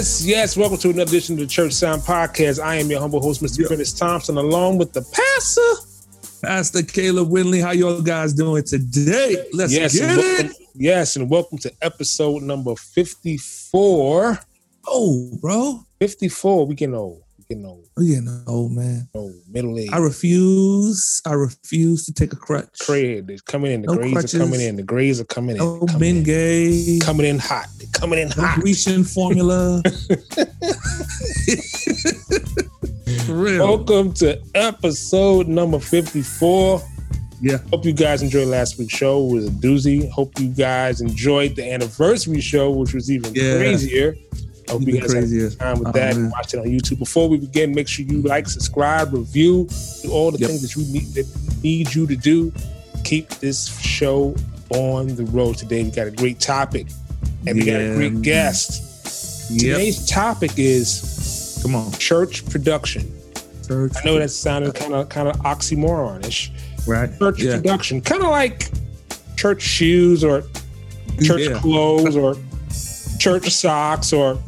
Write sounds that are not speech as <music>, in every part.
Yes, yes. Welcome to another edition of the Church Sound Podcast. I am your humble host, Mr. Curtis Thompson, along with the pastor. Pastor Caleb Winley. How y'all guys doing today? Let's yes, get and it. welcome, yes, and welcome to episode number 54. Oh, bro. 54. We can old. Getting old. We getting old, man. old. Middle age. I refuse. I refuse to take a crutch. Craig, they're coming in. The No grades crutches. are coming in. The grays are coming in. No coming, in Bengay. coming in hot. They're coming in No hot. Grecian formula. <laughs> Real. Welcome to episode number 54. Yeah. Hope you guys enjoyed last week's show. It was a doozy. Hope you guys enjoyed the anniversary show, which was even Yeah. crazier. Hope you guys crazier. had time with Oh, that and man. watch it on YouTube. Before we begin, make sure you like, subscribe, review, do all the Yep. things that you need that need you to do. Keep this show on the road today. We got a great topic and we got a great guest. Yep. Today's topic is Come on. church production. Church. I know that sounded kind of kind of oxymoronish. Right. Church Yeah. production, kind of like church shoes or church Yeah. clothes or church socks or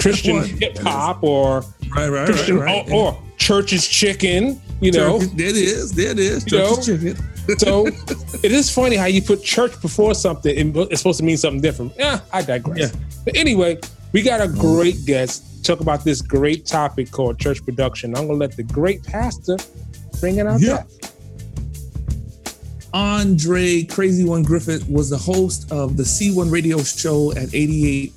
Christian hip hop or Right, right, Christian right, right. or, or church's chicken. You know, Church- there it is. There it is. You know? Chicken. so <laughs> it is funny how you put church before something and it's supposed to mean something different. Yeah, I digress. Yeah. But anyway, we got a great guest talk about this great topic called church production. I'm gonna let the great pastor bring it out. Yeah. Andre Crazy One Griffith was the host of the C1 radio show at 88.7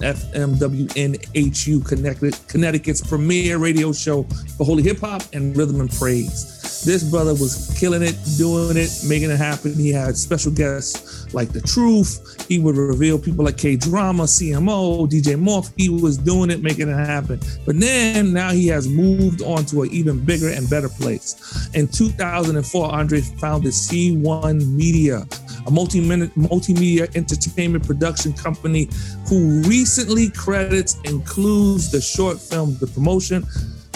FM WNHU Connecticut, Connecticut's premier radio show for holy hip hop and rhythm and praise. This brother was killing it, doing it, making it happen. He had special guests like The Truth. He would reveal people like K Drama, CMO, DJ Morph. He was doing it, making it happen. But then now he has moved on to an even bigger and better place. In 2004, Andre founded C1 Media, a multimedia entertainment production company who recently credits includes the short film The Promotion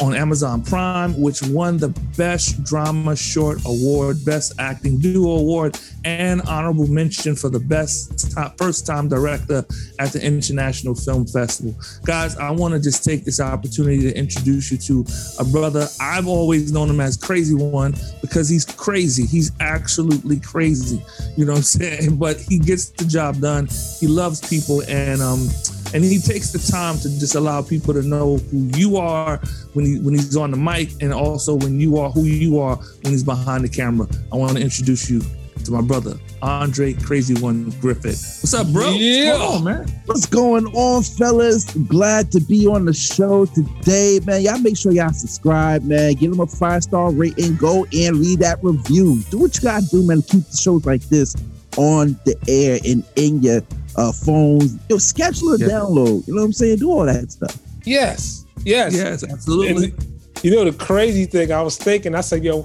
on Amazon Prime, which won the Best Drama Short Award, Best Acting Duo Award, and honorable mention for the best top, first time director at the International Film Festival. Guys, I want to just take this opportunity to introduce you to a brother. I've always known him as Crazy One because he's crazy. He's absolutely crazy. You know what I'm saying? <laughs> But he gets the job done. He loves people and um and he takes the time to just allow people to know who you are when he when he's on the mic and also when you are who you are when he's behind the camera. I want to introduce you to my brother, Andre Crazy One Griffith. What's up, bro? Yeah. What's going on, man? What's going on, fellas? Glad to be on the show today, man. Y'all make sure y'all subscribe, man. Give them a five star rating. Go and read that review. Do what you gotta do, man. Keep the shows like this on the air and in your uh, phones. Yo, schedule a Yeah. download. You know what I'm saying? Do all that stuff. Yes, yes, Yes, absolutely. And you know the crazy thing, I was thinking, I said, "Yo,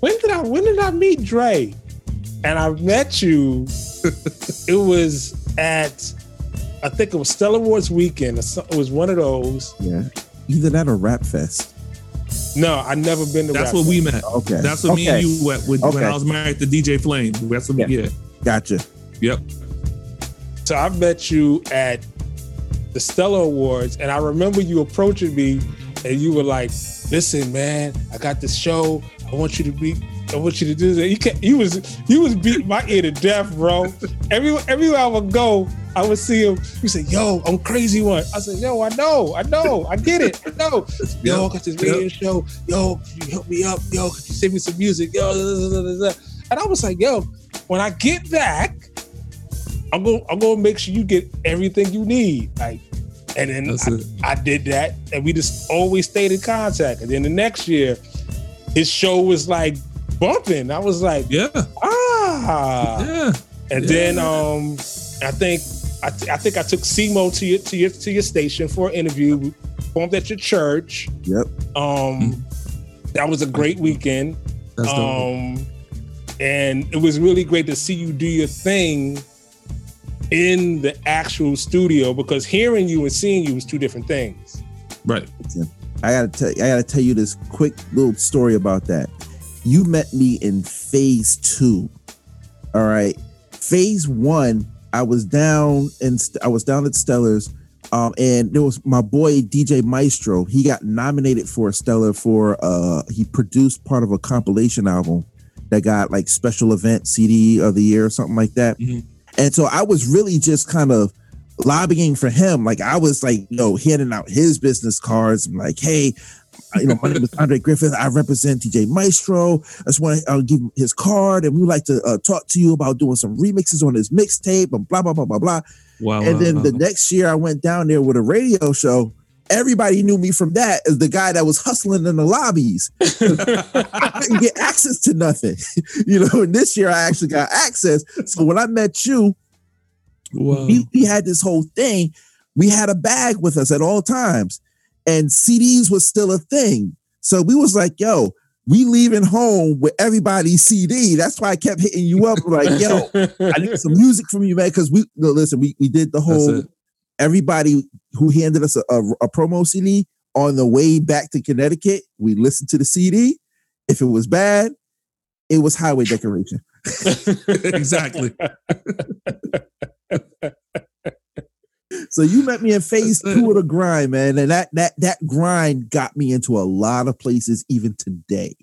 when did I when did I meet Dre?" And I met you. <laughs> it was at, I think it was Stellar Awards weekend. It was one of those. Yeah. Either that or Rap Fest. No, I never been to. Rap. That's Rap what we met. Okay. That's what me and you went with when Okay. I was married to DJ Flame. That's what Yeah. we yeah. Gotcha. Yep. So I met you at the Stellar Awards, and I remember you approaching me, and you were like, "Listen, man, I got this show. I want you to be. I want you to do that." You can You was you was beating my ear to death, bro. Every everywhere I would go, I would see him. You said, "Yo, I'm crazy one." I said, "Yo, I know, I know, I get it, I know." <laughs> Yo, I got this radio show. Yo, can you help me up? Yo, could you send me some music? Yo, da, da, da. and I was like, "Yo, when I get back." I'm gonna I'm gonna make sure you get everything you need. Like, and then I. I did that, and we just always stayed in contact. And then the next year, his show was like bumping. I was like, Yeah. ah. Yeah. And Yeah. then um, I think I, t- I think I took Simo to your to your to your station for an interview. We Bumped at your church. Yep. Um, that was a great weekend. That's dope. Um, and it was really great to see you do your thing in the actual studio because hearing you and seeing you was two different things. Right. I gotta tell I gotta tell you this quick little story about that. You met me in phase two. All right. Phase one, I was down and I was down at Stellar's. Um, and there was my boy DJ Maestro. He got nominated for a Stellar for uh he produced part of a compilation album that got like special event CD of the year or something like that. Mhm. And so I was really just kind of lobbying for him. Like I was like, you know, handing out his business cards. I'm like, hey, you know, my name is Andre Griffith. I represent DJ Maestro. I just want to uh, give him his card, and we would like to uh, talk to you about doing some remixes on his mixtape and blah blah blah blah blah. Wow. And wow, then the next year, I went down there with a radio show. Everybody knew me from that as the guy that was hustling in the lobbies. <laughs> I couldn't get access to nothing, <laughs> you know. And this year, I actually got access. So when I met you, Wow. we, we had this whole thing. We had a bag with us at all times, and CDs was still a thing. So we was like, "Yo, we leaving home with everybody's CD." That's why I kept hitting you up, like, "Yo, I need some <laughs> music from you, man." Because we no, listen, we we did the whole. Everybody who handed us a, a, a promo CD on the way back to Connecticut, we listened to the CD. If it was bad, it was highway decoration. <laughs> exactly. So you met me in phase two of the grind, man, and that that that grind got me into a lot of places even today.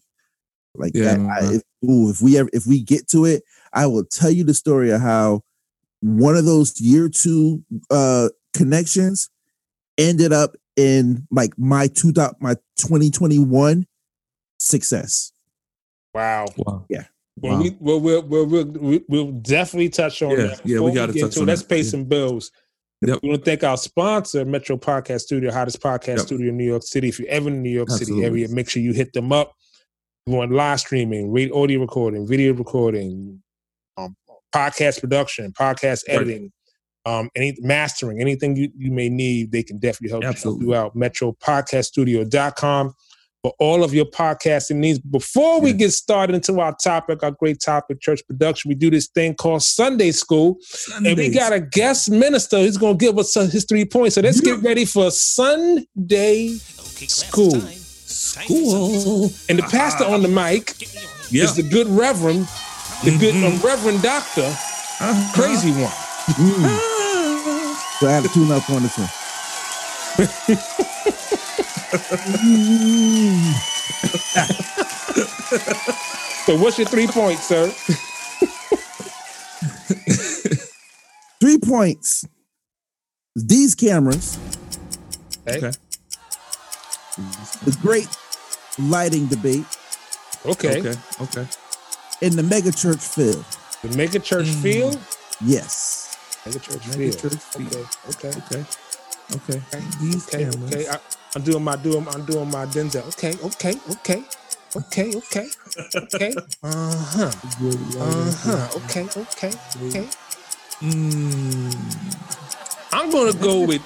Like Yeah, that, I, if, ooh, if we ever if we get to it, I will tell you the story of how one of those year two uh connections ended up in like my two dot my 2021 success. wow. Wow. Well, Wow. we, well, we'll, we'll, we'll, we'll definitely touch on Yeah, that. yeah, we gotta get touch to it, on Let's that, pay yeah. some bills. Yep. We want to thank our sponsor, Metro Podcast Studio, hottest podcast Yep. studio in New York City. If you're ever in the New York City area, make sure you hit them up. You want live streaming, radio, audio recording, video recording, um, podcast production, podcast Right. editing, um, any mastering, anything you, you may need, they can definitely help, help Absolutely. you out. MetroPodcastStudio.com for all of your podcasting needs. Before we Yeah. get started into our topic, our great topic, church production, we do this thing called Sunday School. And we got a guest minister who's going to give us uh, his three points. So let's Yeah. get ready for Sunday School. school. And the pastor on the mic Yeah. is the good Reverend, the good Mhm. um, Reverend Doctor, Uh-huh. crazy one. Mm. So I had to tune up on this one. <laughs> So what's your three points, sir? Three points. These cameras, Okay. the great lighting debate Okay. Okay. Okay. in the mega church field. The mega church Mm. field. Yes. Mega church Mega field. church field. Okay. Okay. Okay. Okay. These Okay. cameras. Okay. I, I'm doing my doing I'm doing my Denzel. Okay. Okay. Okay. Okay. Okay. Okay. <laughs> Uh huh. Uh huh. Okay. Okay. Okay. Mm. I'm gonna go with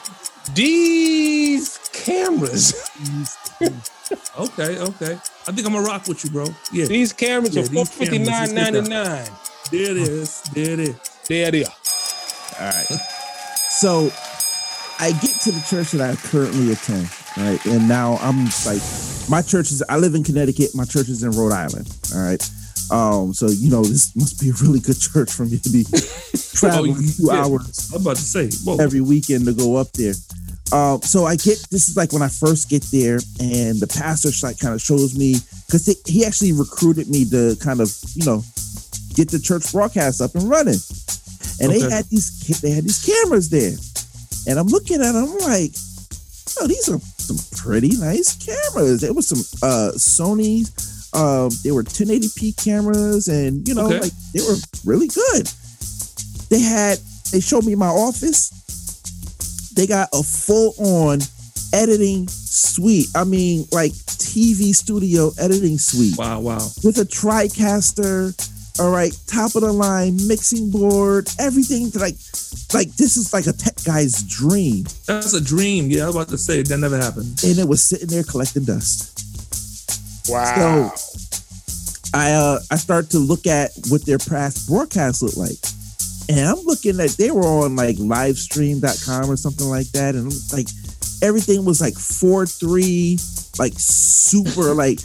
these cameras. Okay. Okay. I think I'm gonna rock with you, bro. Yeah. These cameras Yeah, are four fifty nine ninety nine. There it is. There it is. There they are. All right. <laughs> So I get to the church that I currently attend, right? And now I'm like, my church is, I live in Connecticut. My church is in Rhode Island. All right. Um, so you know, this must be a really good church for me to be <laughs> traveling you- two yeah. hours I'm about to say. Whoa. every weekend to go up there. Um, so I get this is like when I first get there, and the pastor like kind of shows me because he actually recruited me to kind of you know get the church broadcast up and running, and they had these they had these cameras there, and I'm looking at them I'm like, oh, these are some pretty nice cameras. There was some uh Sony's, um, they were 1080p cameras, and you know Okay. like they were really good. They had they showed me my office they got a full on editing suite. I mean, like TV studio editing suite Wow. Wow. with a TriCaster. All right, top of the line mixing board, everything. To like, like this is like a tech guy's dream, That's a dream. Yeah, I was about to say that never happened. and it was sitting there collecting dust. Wow. So I uh I start to look at what their past broadcasts look like. And I'm looking at they were on like livestream.com or something like that. And like everything was like 4-3, like super <laughs> like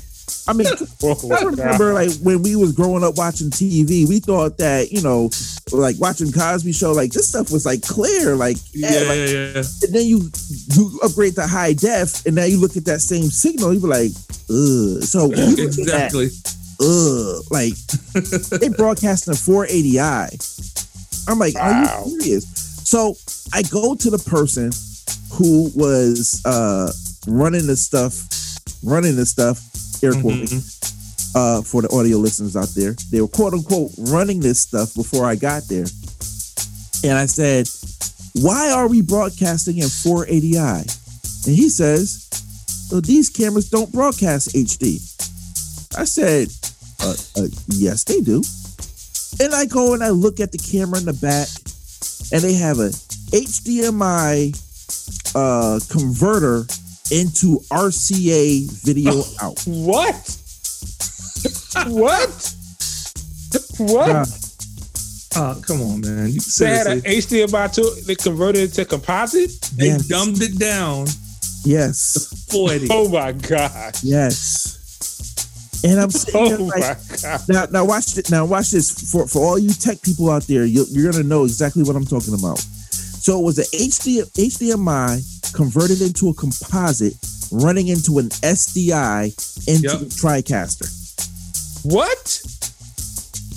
I mean, <laughs> Oh, I remember like when we was growing up watching TV, we thought that you know, like watching Cosby Show, like this stuff was like clear, like Yeah, yeah, yeah, like, yeah. and then you you upgrade to high def, and now you look at that same signal, you be like, ugh. So you look at that, Exactly. ugh, like they <laughs> broadcasting a 480i. I'm like, Wow. are you serious? So I go to the person who was uh running the stuff, running the stuff, air quoting, Mhm. uh, for the audio listeners out there. They were quote unquote running this stuff before I got there. And I said, Why are we broadcasting in 480i? And he says, Well, these cameras don't broadcast HD. I said, uh, uh, Yes, they do. And I go and I look at the camera in the back, and they have a HDMI uh, converter into RCA video out. <laughs> What? what? What? Oh, come on, man. You, They had an HDMI to they converted it to composite. they Yes. dumbed it down Yes. 480. <laughs> Oh my god! Yes. And I'm there Oh like, now, now watch it. Now watch this for for all you tech people out there. You, you're gonna know exactly what I'm talking about. So it was an HD, HDMI converted into a composite, running into an SDI into Yep. the TriCaster. What?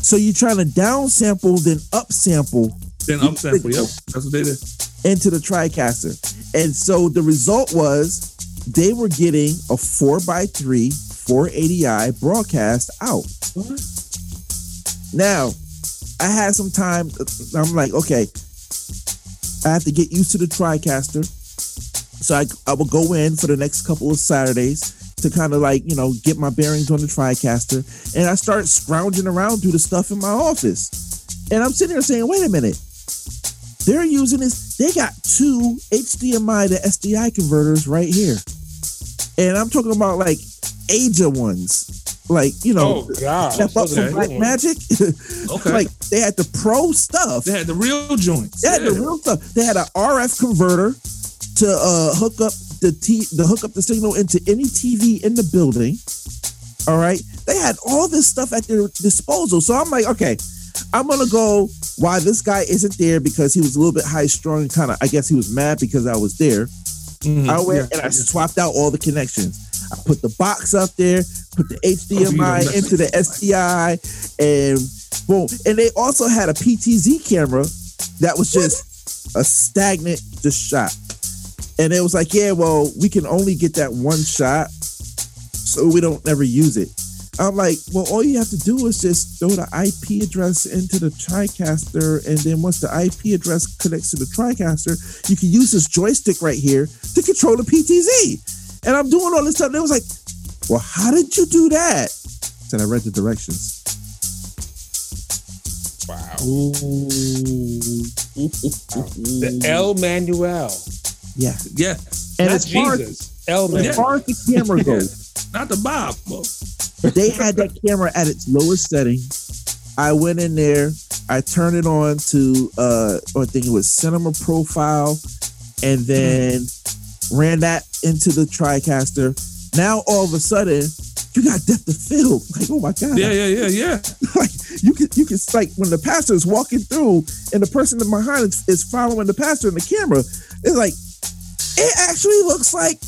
So you're trying to downsample then upsample Then upsample. Yep. That's what they did. into the TriCaster, and so the result was they were getting a four x three 480i broadcast out. Now, I had some time. I'm like, okay, I have to get used to the TriCaster. So I, I will go in for the next couple of Saturdays to kind of like, you know, get my bearings on the TriCaster. And I start scrounging around through the stuff in my office. And I'm sitting there saying, wait a minute. They're using this, they got two HDMI to SDI converters right here. And I'm talking about like Aja ones. Like, you know, Oh god! step up are Black. Magic. <laughs> Okay. like they had the pro stuff. They had the real joints. They had the real stuff. They had an RF converter to uh, hook up the t to hook up the signal into any TV in the building. All right, they had all this stuff at their disposal. So I'm like, okay, I'm gonna go. Why this guy isn't there because he was a little bit high strung, kind of. I guess he was mad because I was there. Mhm. I went Yeah. and I swapped out all the connections. I put the box up there, put the HDMI don't into the SDI, and boom. And they also had a PTZ camera that was just a stagnant just shot. And it was like, yeah, well, we can only get that one shot, so we don't ever use it. I'm like, well, all you have to do is just throw the IP address into the TriCaster, and then once the IP address connects to the TriCaster, you can use this joystick right here to control the PTZ. And I'm doing all this stuff. And it was like, well, how did you do that? I said I read the directions. Wow. Ooh. <laughs> The El Manuel. Yeah. Yeah. And Not as far as, Jesus. El as Manuel. far as the camera goes, Not the Bob. They had that camera at its lowest setting. I went in there, I turned it on to uh I think it was cinema profile, and then ran that into the TriCaster. Now all of a sudden, you got depth of field. Like, oh my god! yeah, yeah, yeah, yeah. <laughs> like you can you can like when the pastor is walking through and the person behind is, is following the pastor in the camera, it's like it actually looks like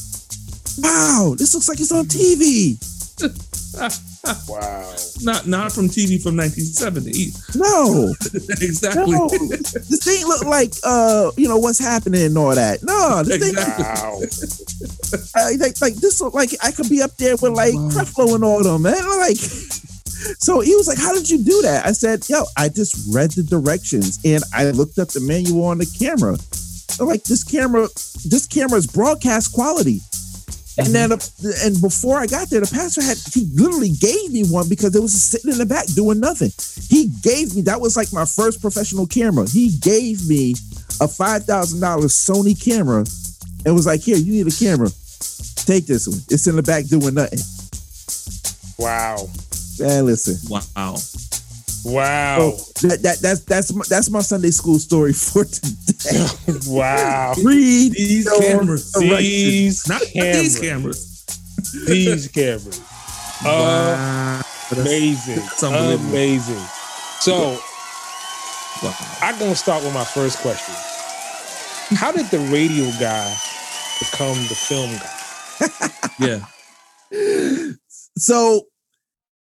wow, this looks like it's on TV. <laughs> Wow. Not not from TV from 1970. No, <laughs> exactly. no, this thing look like uh you know what's happening and all that. No, this thing Exactly. Wow. <laughs> uh, like like this look like I could be up there with like Wow. Creflo and all them, man. Like, so he was like, "How did you do that?" I said, "Yo, I just read the directions and I looked up the manual on the camera. I'm like, this camera, this camera is broadcast quality." And then, uh, and before I got there, the pastor had he literally gave me one because it was sitting in the back doing nothing. He gave me that was like my first professional camera. He gave me a five thousand dollars Sony camera and was like, "Here, you need a camera. Take this one. It's in the back doing nothing." Wow. Man, listen. Wow. Wow. Oh, that, that that's that's my, that's my Sunday school story <laughs> for today. <laughs> Wow. Read These cameras. These Not, not cameras. these cameras. <laughs> These cameras. Wow. Uh, amazing. that's unbelievable. Amazing. So Wow. I'm gonna start with my first question. How did the radio guy become the film guy? Yeah. so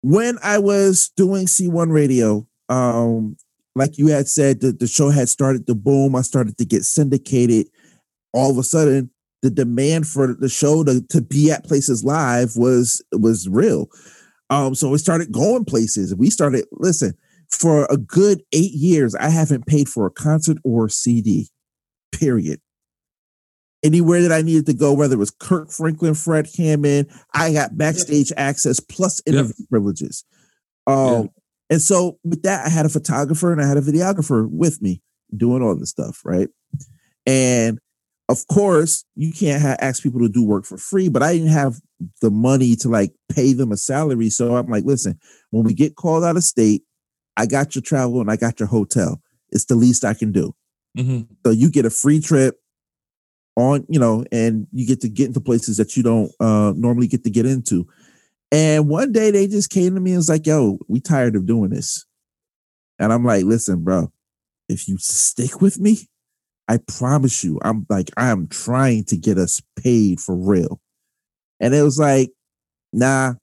when I was doing C1 radio, um, like you had said, the, the show had started to boom. I started to get syndicated. All of a sudden, the demand for the show to, to be at places live was was real. Um, so we started going places. We started, listen, for a good eight years, I haven't paid for a concert or a CD, period. Anywhere that I needed to go, whether it was Kirk Franklin, Fred Hammond, I got backstage access plus interview privileges. Um, and so with that, I had a photographer and I had a videographer with me doing all this stuff, right? And of course, you can't ha- ask people to do work for free, but I didn't have the money to like pay them a salary. So I'm like, listen, when we get called out of state, I got your travel and I got your hotel. It's the least I can do. hmm So you get a free trip on, you know, and you get to get into places that you don't uh normally get to get into. And one day they just came to me and was like, yo, we tired of doing this. And I'm like, listen, bro, if you stick with me, I promise you, I'm like, I am trying to get us paid for real. And it was like, nah,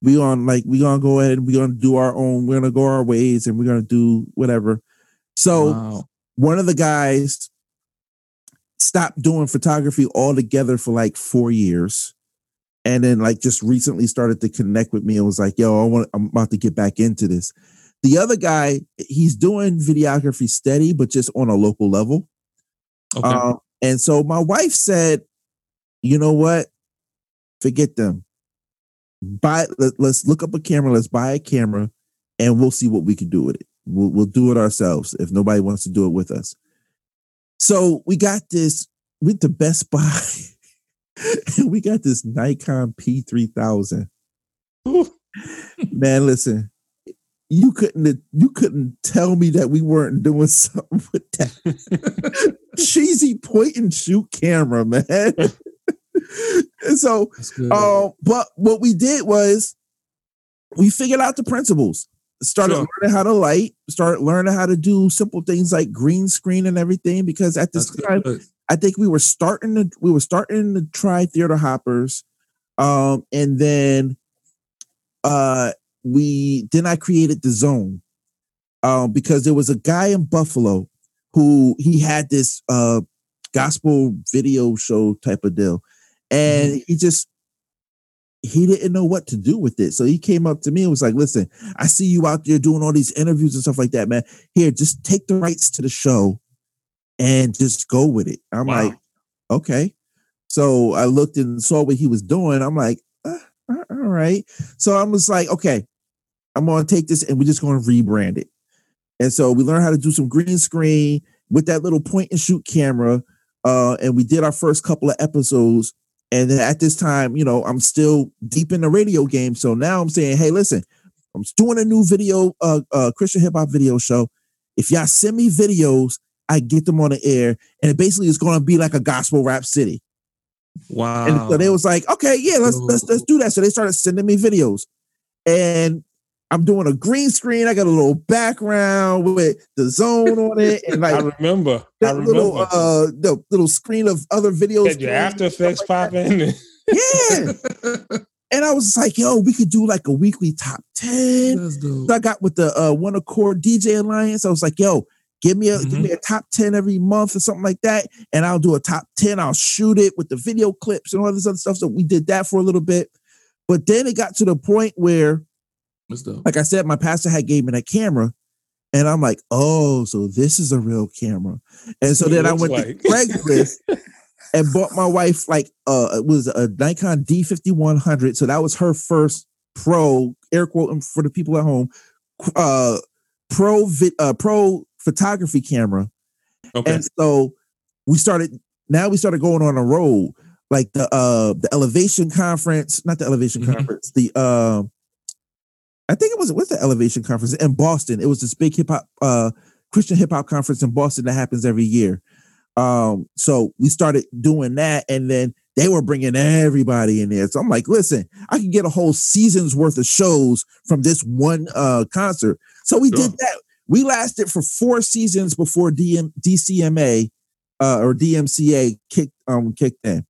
we on like we gonna go ahead and we gonna do our own, we're gonna go our ways and we're gonna do whatever. So Wow. one of the guys stopped doing photography altogether for like four years and then like just recently started to connect with me and was like yo i want i'm about to get back into this. The other guy he's doing videography steady but just on a local level. Okay. um, and so my wife said you know what? Forget them. Buy let, let's look up a camera let's buy a camera and we'll see what we can do with it. We'll, we'll do it ourselves if nobody wants to do it with us so we got this went to best buy and <laughs> we got this nikon p3000 man listen you couldn't you couldn't tell me that we weren't doing <laughs> something with that. <laughs> Cheesy point and shoot camera man. And so um, but what we did was we figured out the principles. Started Sure. learning how to light, started learning how to do simple things like green screen and everything. Because at this That's time, good. I think we were starting to we were starting to try Theatre Happens. Um, and then uh we then I created the zone. Um, because there was a guy in Buffalo who he had this uh gospel video show type of deal. And he just he didn't know what to do with it. So he came up to me and was like, listen, I see you out there doing all these interviews and stuff like that, man. Here, just take the rights to the show and just go with it. I'm Wow. like, okay. So I looked and saw what he was doing. I'm like, uh, all right. So I was like, okay, I'm going to take this and we're just going to rebrand it. And so we learned how to do some green screen with that little point and shoot camera. Uh, and we did our first couple of episodes. And then at this time, you know, I'm still deep in the radio game. So now I'm saying, hey, listen, I'm doing a new video, uh, uh Christian hip hop video show. If y'all send me videos, I get them on the air. And it basically is going to be like a gospel rap city. Wow. And so they was like, okay, yeah, let's let's let's do that. So they started sending me videos, and I'm doing a green screen. I got a little background with the zone on it, and like <laughs> I like remember. I that remember. little uh the little screen of other videos. Had your After Effects like that. popping. Yeah, <laughs> and I was like, yo, we could do like a weekly top ten. That's. So I got with the uh, One Accord DJ Alliance. I was like, yo, give me a give Mhm. me a top 10 every month or something like that. And I'll do a top 10. I'll shoot it with the video clips and all this other stuff. So we did that for a little bit. But then it got to the point where, That's dope. Like I said, my pastor had gave me that camera. And I'm like, oh, so this is a real camera. And so it then I went like. to <laughs> Craigslist and bought my wife like uh it was a Nikon D5100. So that was her first pro, air quoting for the people at home, uh pro vi- uh pro photography camera. Okay. And so we started now we started going on a road like the uh the elevation conference, not the elevation Mhm. conference, the uh I think it was what's the elevation conference in Boston. It was this big hip hop uh Christian hip hop conference in Boston that happens every year. Um so we started doing that and then they were bringing everybody in there. So I'm like, listen, I can get a whole season's worth of shows from this one uh, concert. So we sure. did that. We lasted for four seasons before DM, DCMA uh, or DMCA kicked um kicked in.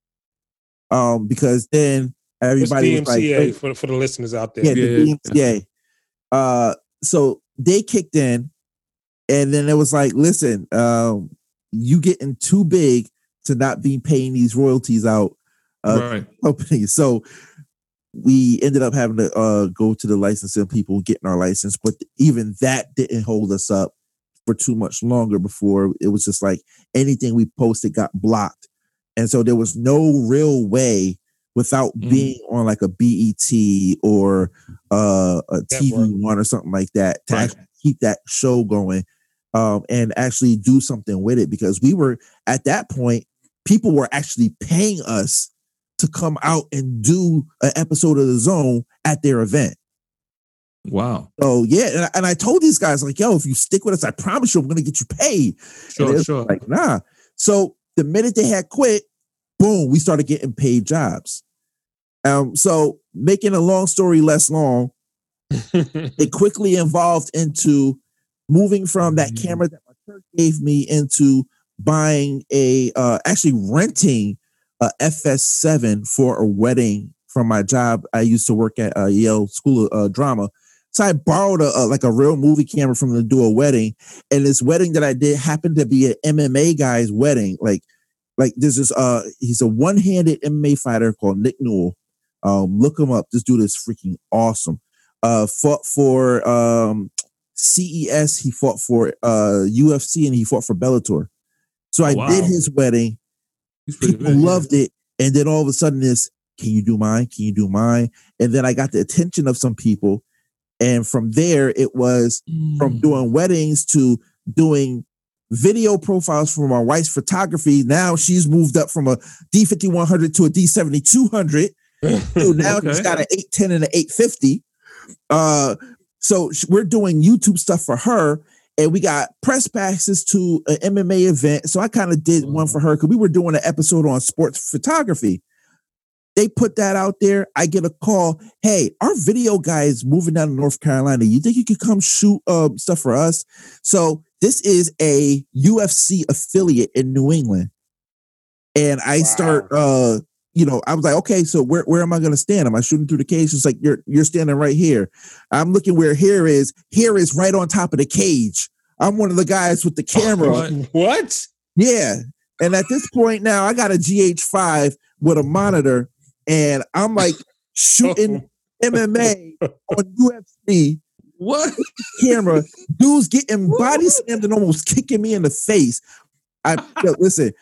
Um, because then everybody was like, hey, for for the listeners out there. Yeah, the DMCA. Uh, so they kicked in, and then it was like, listen, um, you getting too big to not be paying these royalties out uh, right. <laughs> So we ended up having to uh, go to the licensing people getting our license, but even that didn't hold us up for too much longer before it was just like anything we posted got blocked. And so there was no real way without mm. being on like a BET or uh, a TV one or something like that to right. actually keep that show going um, and actually do something with it because we were at that point people were actually paying us to come out and do an episode of the zone at their event. Wow. So yeah, and I, and I told these guys like, yo, if you stick with us, I promise you, I'm gonna get you paid. Sure, sure. Like, nah. So the minute they had quit, boom, we started getting paid jobs. Um, so making a long story less long, it <laughs> quickly evolved into moving from that mm-hmm. camera that my church gave me into buying a uh, actually renting a FS7 for a wedding from my job. I used to work at uh, Yale School of uh, Drama. So I borrowed a, a, like a real movie camera from them to do a wedding, and this wedding that I did happened to be an MMA guy's wedding. Like, like this is uh he's a one-handed MMA fighter called Nick Newell. Um, look him up. This dude is freaking awesome. Uh, fought for um CES. He fought for uh UFC, and he fought for Bellator. So I wow. did his wedding. People loved yeah. it. And then all of a sudden, this, can you do mine? Can you do mine? And then I got the attention of some people. And from there, it was mm. from doing weddings to doing video profiles for my wife's photography. Now she's moved up from a D5100 to a D7200. <laughs> so now okay. she's got an 810 and an 850. Uh, so we're doing YouTube stuff for her and we got press passes to an MMA event. So I kind of did one for her because we were doing an episode on sports photography. They put that out there. I get a call. Hey, our video guy is moving down to North Carolina. You think you could come shoot uh, stuff for us? So this is a UFC affiliate in New England, and I wow. start. uh you know, I was like, okay, so where, where am I going to stand? Am I shooting through the cage? It's like you're you're standing right here. I'm looking where here is. Here is right on top of the cage. I'm one of the guys with the camera. what? Yeah. And at this point now, I got a GH5 with a monitor, and I'm like shooting <laughs> MMA on UFC. What camera? Dude's getting body slammed and almost kicking me in the face. I yo, <laughs> listen.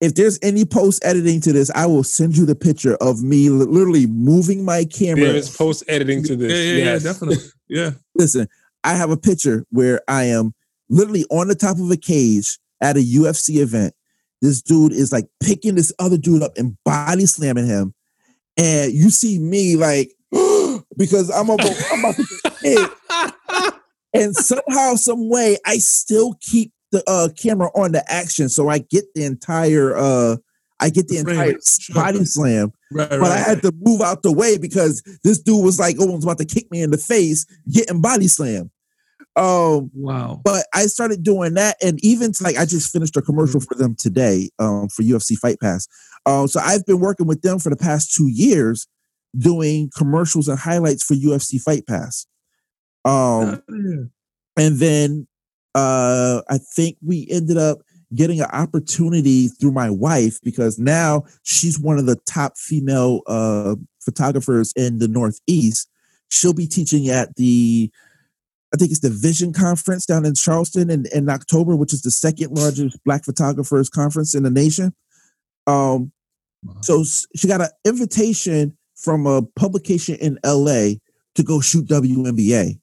If there's any post editing to this, I will send you the picture of me literally moving my camera. There is post editing to this. Yeah, yeah, yes. yeah, definitely. Yeah. Listen, I have a picture where I am literally on the top of a cage at a UFC event. This dude is like picking this other dude up and body slamming him. And you see me like, <gasps> because I'm about, I'm about to hit. <laughs> and somehow, some way, I still keep the uh, camera on the action, so I get the entire uh, I get the entire body slam. Right, but right, I had to move out the way because this dude was like almost about to kick me in the face, getting body slam. Um, wow. But I started doing that, and even like I just finished a commercial for them today um, for UFC Fight Pass. Um, so I've been working with them for the past two years, doing commercials and highlights for UFC Fight Pass. Um, and then uh, I think we ended up getting an opportunity through my wife because now she's one of the top female uh, photographers in the Northeast. She'll be teaching at the I think it's the Vision Conference down in Charleston in, in October, which is the second largest Black photographers conference in the nation. Um, wow. So she got an invitation from a publication in LA to go shoot WNBA.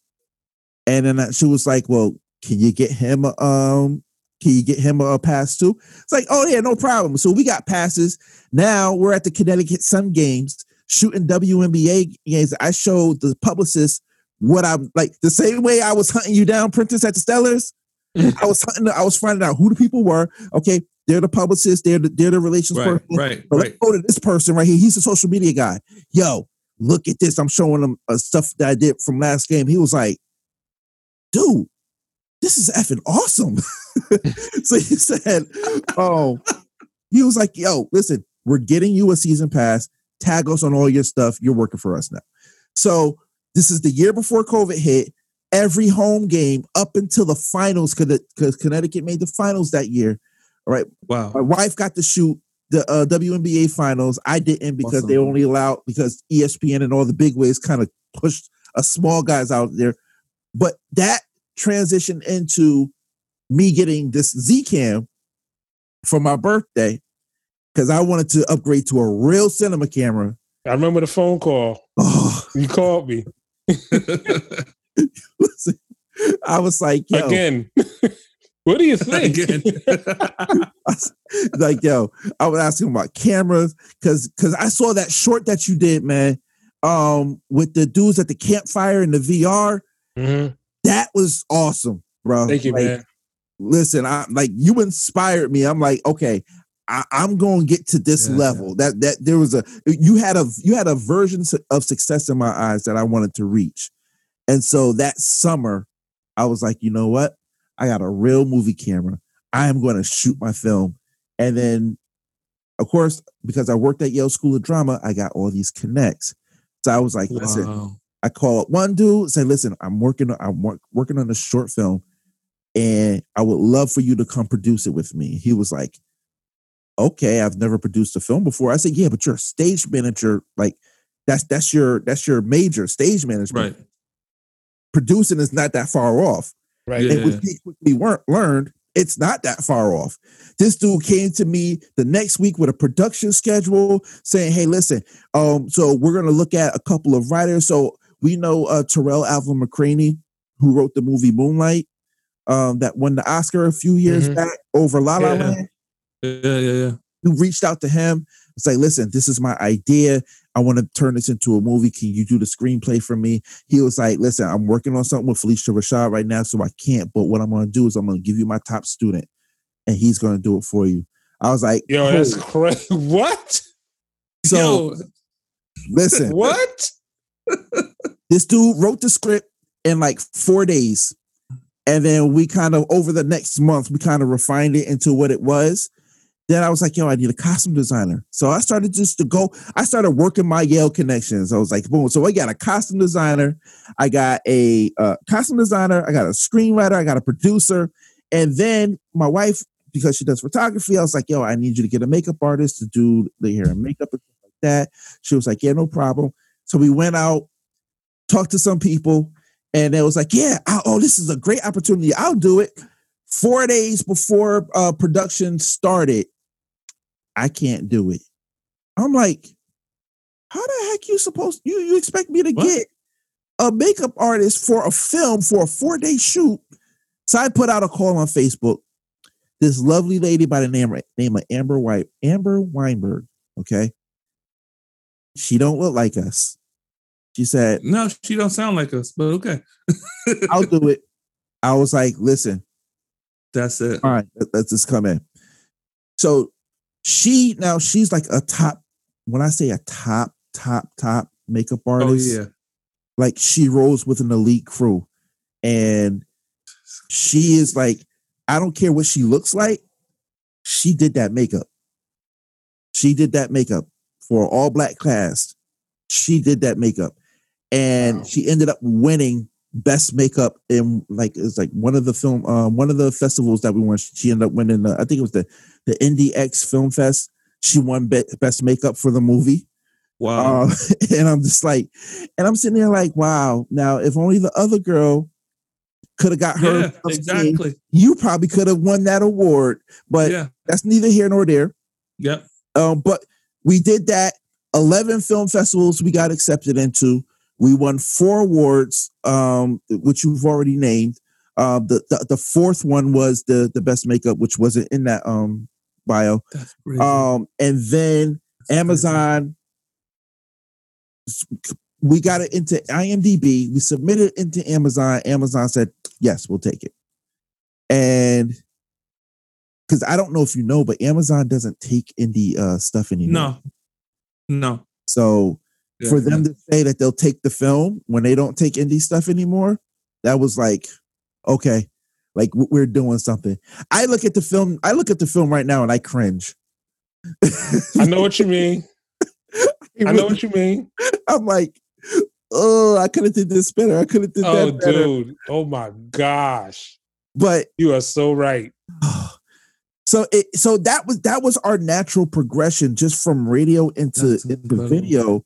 And then she was like, Well, can you get him um can you get him a pass too? It's like, oh yeah, no problem. So we got passes. Now we're at the Connecticut Sun Games shooting WNBA games. I showed the publicist what I'm like the same way I was hunting you down, Prentice at the Stellars. <laughs> I was hunting, I was finding out who the people were. Okay, They're the publicist. They're the, they're the relations Right, person. right, So right. let's go to this person right here. He's a social media guy. Yo, look at this. I'm showing him uh, stuff that I did from last game. He was like, dude, this is effing awesome. <laughs> so he said, oh, he was like, yo, listen, we're getting you a season pass. Tag us on all your stuff. You're working for us now. So this is the year before COVID hit. Every home game up until the finals, because Connecticut made the finals that year. All right. Wow. My wife got to shoot the uh, WNBA finals. I didn't because they only allowed because ESPN and all the big wigs kind of pushed a small guys out there. But that transitioned into me getting this Z Cam for my birthday because I wanted to upgrade to a real cinema camera. I remember the phone call. Oh, You called me <laughs> listen, I was like, yo, again. <laughs> what do you think? <laughs> Like yo, I was asking about cameras because because I saw that short that you did, man, um, with the dudes at the campfire and the VR. Mhm. That was awesome, bro. Thank you, Like, man. Listen, I like you inspired me. I'm like, okay, I, I'm going to get to this Yeah, level. That that there was a you had a you had a version of success in my eyes that I wanted to reach, and so that summer, I was like, you know what? I got a real movie camera. I am going to shoot my film, and then, of course, because I worked at Yale School of Drama, I got all these connects. So I was like, listen, Wow. I call up one dude, say, listen, I'm working, on- I'm work, working on a short film, and I would love for you to come produce it with me. He was like, okay, I've never produced a film before. I said, yeah, but you're a stage manager. Like that's that's your that's your major stage management. Right. Producing is not that far off. Right. Yeah. And quickly weren't learned, it's not that far off. This dude came to me the next week with a production schedule saying, Hey, listen, um, so we're gonna look at a couple of writers. So we know uh Tarell Alvin McCraney, who wrote the movie Moonlight, um, that won the Oscar a few years Mhm. back over La La Yeah. Land. Yeah, yeah, yeah. Who reached out to him, it's like, listen, this is my idea. I want to turn this into a movie. Can you do the screenplay for me? He was like, listen, I'm working on something with Phylicia Rashad right now, so I can't. But what I'm going to do is I'm going to give you my top student, and he's going to do it for you. I was like, Yo, that's crazy. <laughs> What? so. Yo, Listen, <laughs> What? <laughs> this dude wrote the script in like four days, and then we kind of over the next month we kind of refined it into what it was. Then I was like, yo, I need a costume designer. So I started just to go, I started working my Yale connections. I was like, boom. So I got a costume designer, I got a uh, costume designer, I got a screenwriter, I got a producer. And then my wife, because she does photography, I was like, yo, I need you to get a makeup artist to do the hair and makeup and stuff like that. She was like, yeah, no problem. So we went out, talked to some people, and it was like, yeah, I, oh, this is a great opportunity. I'll do it. Four days before uh, production started, I can't do it. I'm like, how the heck you supposed you you expect me to What? get a makeup artist for a film for a four day shoot? So I put out a call on Facebook. This lovely lady by the name name of Amber White, Amber Weinberg. Okay, she don't look like us. She said, no, she don't sound like us, but okay. <laughs> "I'll do it." I was like, "Listen, That's it. all right, let- let's just come in." So she now she's like a top. When I say a top, top, top makeup Oh artist, yeah. like she rolls with an elite crew, and she is like, I don't care what she looks like. She did that makeup. She did that makeup for all black cast. She did that makeup, and Wow. she ended up winning best makeup in like it's like one of the film um one of the festivals that we went. She ended up winning. The, I think it was the the Indie X Film Fest. She won be- best makeup for the movie. Wow. Uh, <laughs> and I'm just like, and I'm sitting there like, wow. Now, if only the other girl could have got her, yeah, exactly. you probably could have won that award. But yeah. that's neither here nor there. Yep. Um, but we did that. Eleven film festivals we got accepted into. We won four awards, um, which you've already named. Uh, the, the the fourth one was the the best makeup, which wasn't in that um bio. Um, and then That's crazy. Amazon. We got it into IMDb. We submitted it into Amazon. Amazon said, yes, we'll take it. And because I don't know if you know, but Amazon doesn't take indie uh, stuff anymore. No, no. So Yeah, for them to say that they'll take the film when they don't take indie stuff anymore, that was like, okay, like we're doing something. I look at the film, I look at the film right now and I cringe. I know what you mean. <laughs> I know what you mean. <laughs> I'm like, oh, I could have did this better. I could have did Oh, that better. dude. Oh my gosh. But You are so right. <sighs> so it so that was that was our natural progression just from radio into, into video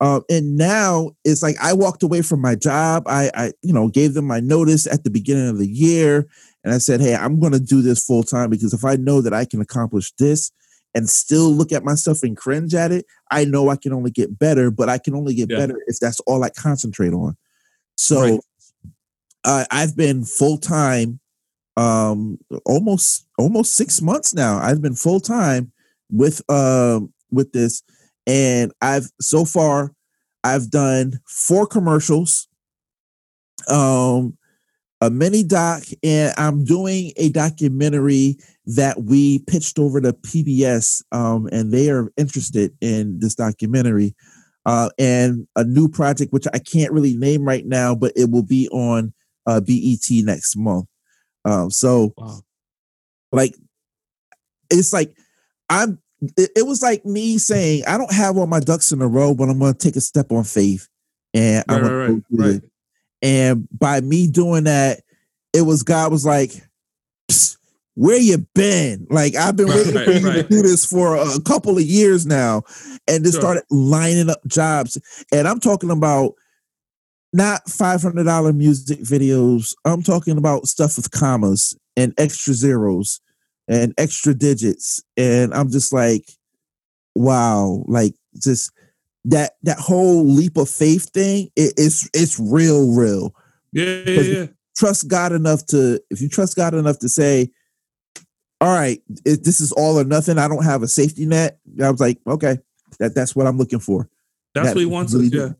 um and now it's like i walked away from my job i i you know gave them my notice at the beginning of the year and i said hey i'm going to do this full time because if i know that i can accomplish this and still look at myself and cringe at it i know i can only get better but i can only get Yeah. better if that's all i concentrate on so Right. uh, i've been full time um almost almost six months now i've been full time with um with this and i've so far i've done four commercials um a mini doc and i'm doing a documentary that we pitched over to pbs um and they are interested in this documentary uh and a new project which i can't really name right now but it will be on uh bet next month um so Wow. like it's like i'm it, it was like me saying i don't have all my ducks in a row but i'm gonna take a step on faith and i'm Right, gonna right, right, it. and by me doing that it was god was like where you been like i've been waiting Right, for you to right. do this for a couple of years now and just Sure. started lining up jobs and i'm talking about not $500 music videos i'm talking about stuff with commas and extra zeros and extra digits and i'm just like wow like just that that whole leap of faith thing it, it's it's real real Yeah, yeah, yeah. trust god enough to if you trust god enough to say all right it, this is all or nothing i don't have a safety net i was like okay that that's what i'm looking for That's That what he wants. really us.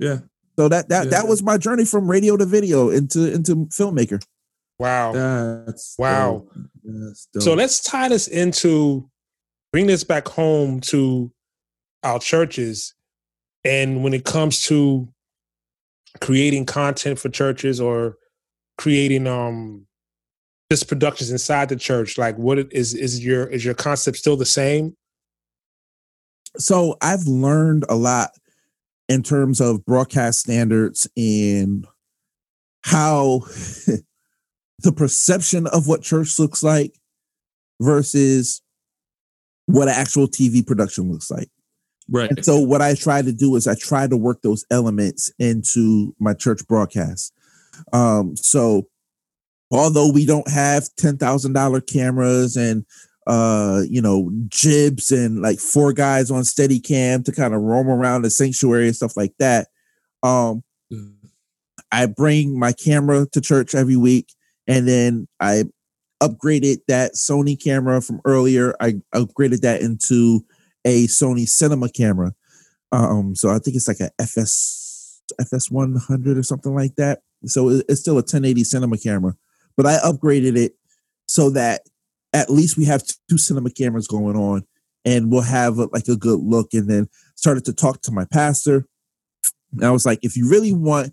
Yeah, yeah. so that that Yeah. that was my journey from radio to video into into filmmaker Wow. That's Wow. That's So let's tie this into bring this back home to our churches. And when it comes to creating content for churches or creating um just productions inside the church, like what it is is your is your concept still the same? so I've learned a lot in terms of broadcast standards and how <laughs> the perception of what church looks like versus what an actual TV production looks like. right. And so what I try to do is I try to work those elements into my church broadcast. Um, so although we don't have ten thousand dollar cameras and uh, you know, jibs and like four guys on steady cam to kind of roam around the sanctuary and stuff like that. Um, I bring my camera to church every week, and then I upgraded that Sony camera from earlier. I upgraded that into a Sony Cinema camera. Um, so I think it's like a FS FS one hundred or something like that. So it's still a 1080 cinema camera, but I upgraded it so that at least we have two cinema cameras going on, and we'll have a, like a good look. And then started to talk to my pastor. And I was like, if you really want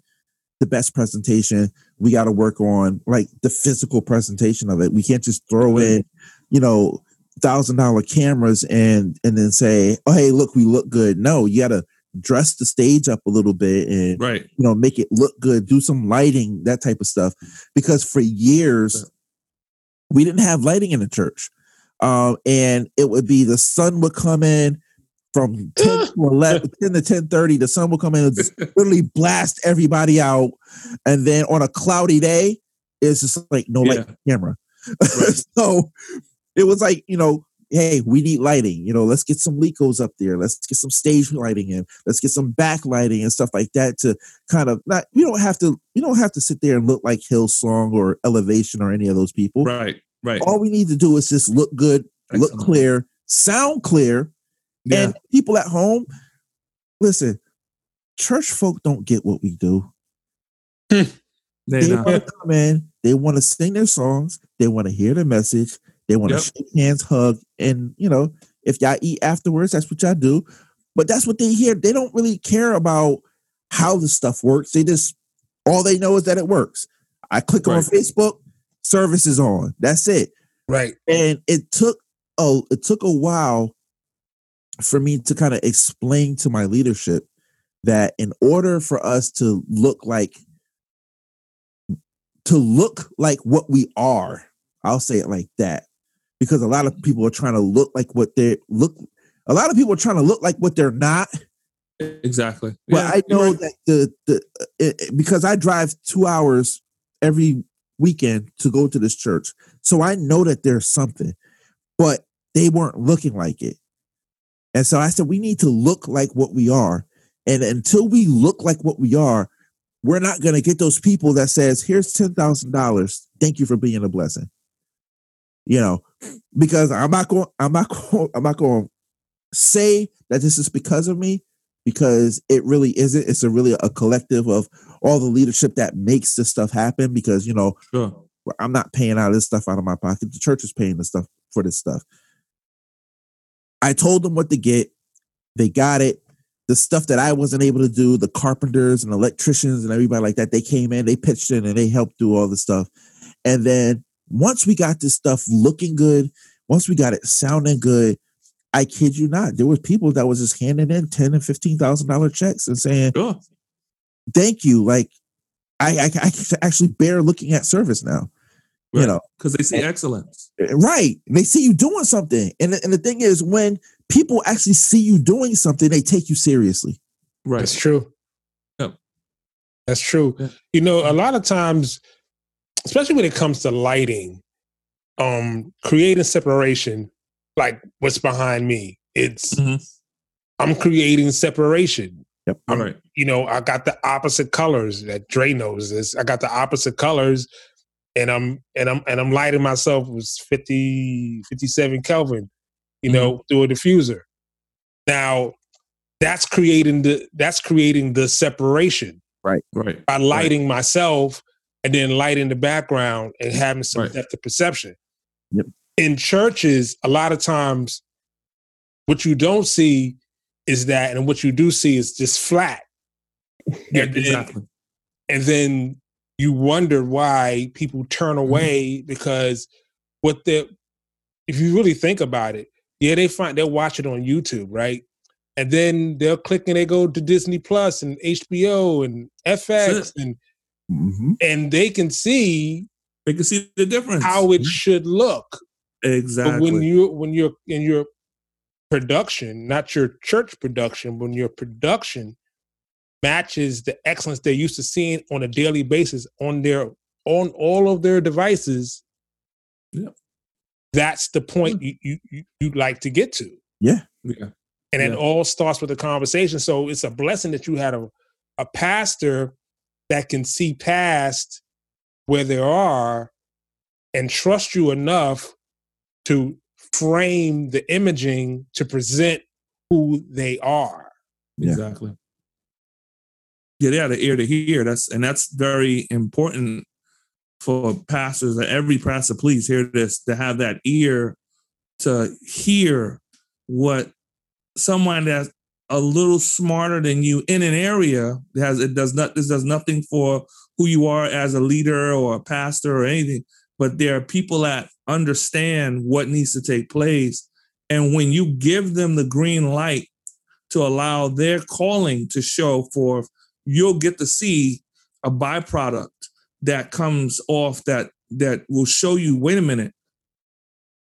the best presentation, we got to work on like the physical presentation of it. We can't just throw in, you know, thousand dollar cameras and and then say, oh hey, look, we look good. No, you got to dress the stage up a little bit and Right. you know make it look good, do some lighting, that type of stuff. Because for years we didn't have lighting in the church, um, and it would be the sun would come in. From 10 <laughs> to 11, 10 to 10 30, the sun will come in and <laughs> literally blast everybody out. And then on a cloudy day, it's just like no light Yeah. camera. <laughs> so it was like, you know, hey, we need lighting. You know, let's get some Lecos up there. Let's get some stage lighting in. Let's get some backlighting and stuff like that to kind of not we don't have to we don't have to sit there and look like Hillsong or Elevation or any of those people. Right. Right. All we need to do is just look good, look clear, sound clear, Yeah. and people at home, listen, church folk don't get what we do. They want to come in, they want to sing their songs, they want to hear the message, They want to Yep. shake hands, hug, and you know, if y'all eat afterwards, that's what y'all do. But that's what they hear. They don't really care about how the stuff works. They just all they know is that it works. I click on Facebook, service is on. That's it. Right. And it took a it took a while for me to kind of explain to my leadership that in order for us to look like to look like what we are, I'll say it like that. Because a lot of people are trying to look like what they look a lot of people are trying to look like what they're not. Exactly. But Yeah, I know right. that the the uh, it, it- because I drive two hours every weekend to go to this church, so I know that there's something, but they weren't looking like it, and so I said we need to look like what we are, and until we look like what we are, we're not going to get those people that says here's ten thousand dollars, thank you for being a blessing, you know, because I'm not going, I'm not <laughs> going, I'm not going to say that this is because of me because it really isn't. It's a really a collective of all the leadership that makes this stuff happen. Because you know, Sure. I'm not paying out this stuff out of my pocket. The church is paying the stuff for this stuff. I told them what to get. They got it. The stuff that I wasn't able to do, the carpenters and electricians and everybody like that, they came in, they pitched in, and they helped do all the stuff. And then once we got this stuff looking good, once we got it sounding good, I kid you not, there was people that was just handing in ten and fifteen thousand dollar checks and saying. "Thank you." Like, I, I I actually bear looking at service now. You know, Because they see excellence. right? They see you doing something, and the- and the thing is, when people actually see you doing something, they take you seriously. Right. That's true. Yep. That's true. Yeah. You know, a lot of times, especially when it comes to lighting, um, creating separation, like what's behind me, it's Mhm. I'm creating separation. Yep. All You know, I got the opposite colors that Dre knows this. I got the opposite colors and I'm and I'm and I'm lighting myself with 50, 57 Kelvin, you know, mm-hmm. through a diffuser. Now that's creating the that's creating the separation Right. Right. By lighting myself and then lighting the background and having some Right. depth of perception. Yep. In churches, a lot of times, what you don't see is that, and what you do see is just flat. Yeah, <laughs> And then- exactly. and then you wonder why people turn Mm-hmm. away because what they if you really think about it yeah they find they'll watch it on youtube right and then they'll click and they go to disney plus and hbo and fx and Mhm. and they can see They can see the difference. how it should look exactly. but when you when you're in your production not your church production when your production matches the excellence they're used to seeing on a daily basis on their on all of their devices Yep. that's the point hmm. you, you you you'd like to get to yeah. and it Yeah. all starts with a conversation so it's a blessing that you had a, a pastor that can see past where they are and trust you enough to frame the imaging to present who they are Yeah. Exactly. Yeah, out an ear to hear. That's and that's very important for pastors. That every pastor, please hear this, to have that ear to hear what someone that's a little smarter than you in an area has it does not this does nothing for who you are as a leader or a pastor or anything but there are people that understand what needs to take place and when you give them the green light to allow their calling to show forth you'll get to see a byproduct that comes off that that will show you wait a minute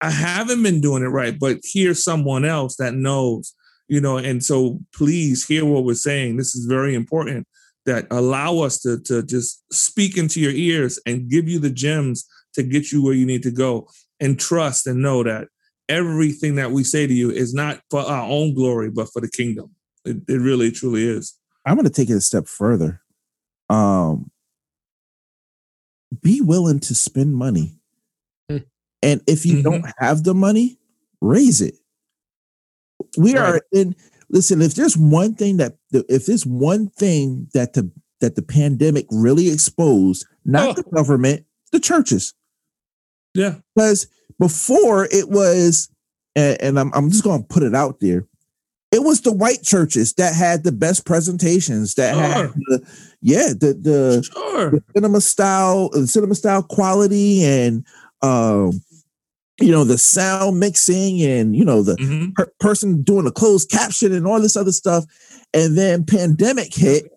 i haven't been doing it right but here's someone else that knows you know? And so please hear what we're saying. This is very important that allow us to to just speak into your ears and give you the gems to get you where you need to go. And trust and know that everything that we say to you is not for our own glory but for the kingdom. It, it really truly is I'm going to take it a step further. Um, be willing to spend money, Hmm. and if you Mhm. don't have the money, raise it. We are Right. in. Listen, if there's one thing that if there's one thing that the that the pandemic really exposed, not Oh. the government, the churches. Yeah. Because before it was, and, and I'm, I'm just going to put it out there, it was the white churches that had the best presentations, that Sure. had the, yeah, the, the, Sure. the cinema style, the cinema style quality and, um, you know, the sound mixing and, you know, the Mhm. per- person doing the closed caption and all this other stuff. And then pandemic hit.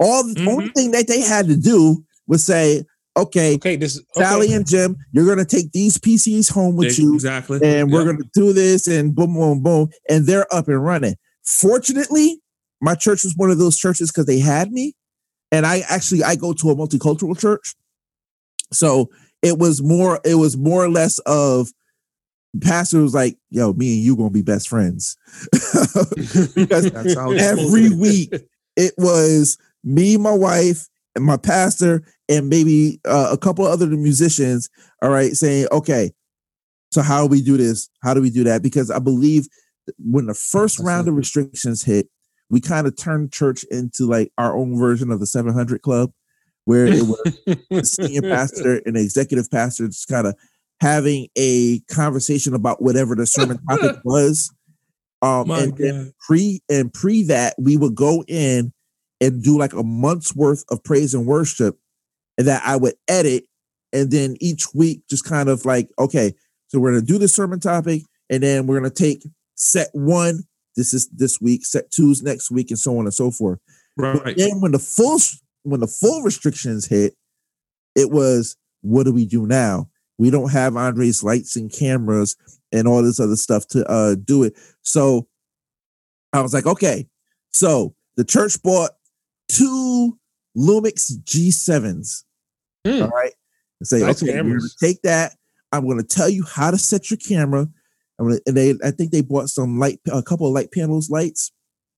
All the only Mhm. thing that they had to do was say, okay, Okay, this is okay. Sally and Jim, you're gonna take these PCs home with you, Exactly. and we're Yeah. gonna do this, and boom, boom, boom, and they're up and running. Fortunately, my church was one of those churches because they had me, and I actually I go to a multicultural church, so it was more it was more or less of pastor was like, "Yo, me and you gonna be best friends," <laughs> because <laughs> That's how it's every supposed to be. week it was me, my wife, and my pastor, and maybe uh, a couple other musicians. All right, saying, "Okay, so how do we do this? How do we do that?" Because I believe when the first That's round it. of restrictions hit, we kind of turned church into like our own version of the 700 Club, where it was the senior pastor <laughs> and executive pastor just kind of having a conversation about whatever the sermon topic <laughs> was. Um, My and then pre and pre that we would go in and do like a month's worth of praise and worship and that I would edit and then each week just kind of like okay so we're going to do the sermon topic and then we're going to take set 1 this is this week set 2's next week and so on and so forth but Right. then when the full when the full restrictions hit it was what do we do now we don't have Andre's lights and cameras and all this other stuff to uh do it so I was like, okay. So the church bought two Lumix G7s. Hmm. All right. And say, Nice okay, we're gonna take that. I'm gonna tell you how to set your camera. I'm gonna, and they I think they bought some light, a couple of light panels, lights.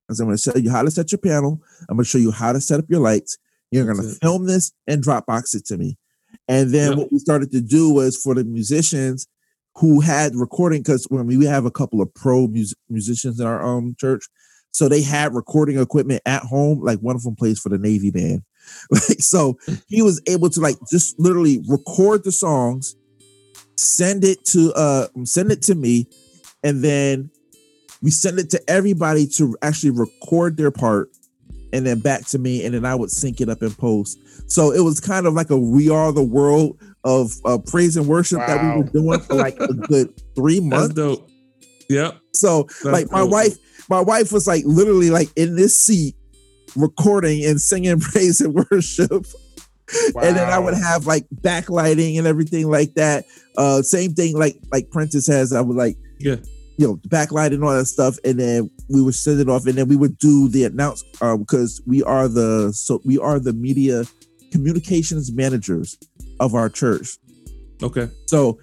And so I'm gonna tell you how to set your panel. I'm gonna show you how to set up your lights. You're gonna That's it. film this and Dropbox it to me. And then Yep. what we started to do was for the musicians who had recording, because when we have a couple of pro mus- musicians in our um church, so they had recording equipment at home. Like one of them plays for the Navy band. Like <laughs> so, he was able to like just literally record the songs, send it to uh send it to me, and then we send it to everybody to actually record their part and then back to me and then I would sync it up in post. So it was kind of like a we are the world of uh, praise and worship that we were doing for like a <laughs> good 3 That's months. dope. Yep. So That's like my dope. wife my wife was like literally like in this seat recording and singing <laughs> praise and worship and then I would have like backlighting and everything like that. Uh, same thing like like Prentice has. I would like Yeah. you know backlight and all that stuff, and then we would send it off, and then we would do the announce um, because we are the so we are the media communications managers of our church. Okay. So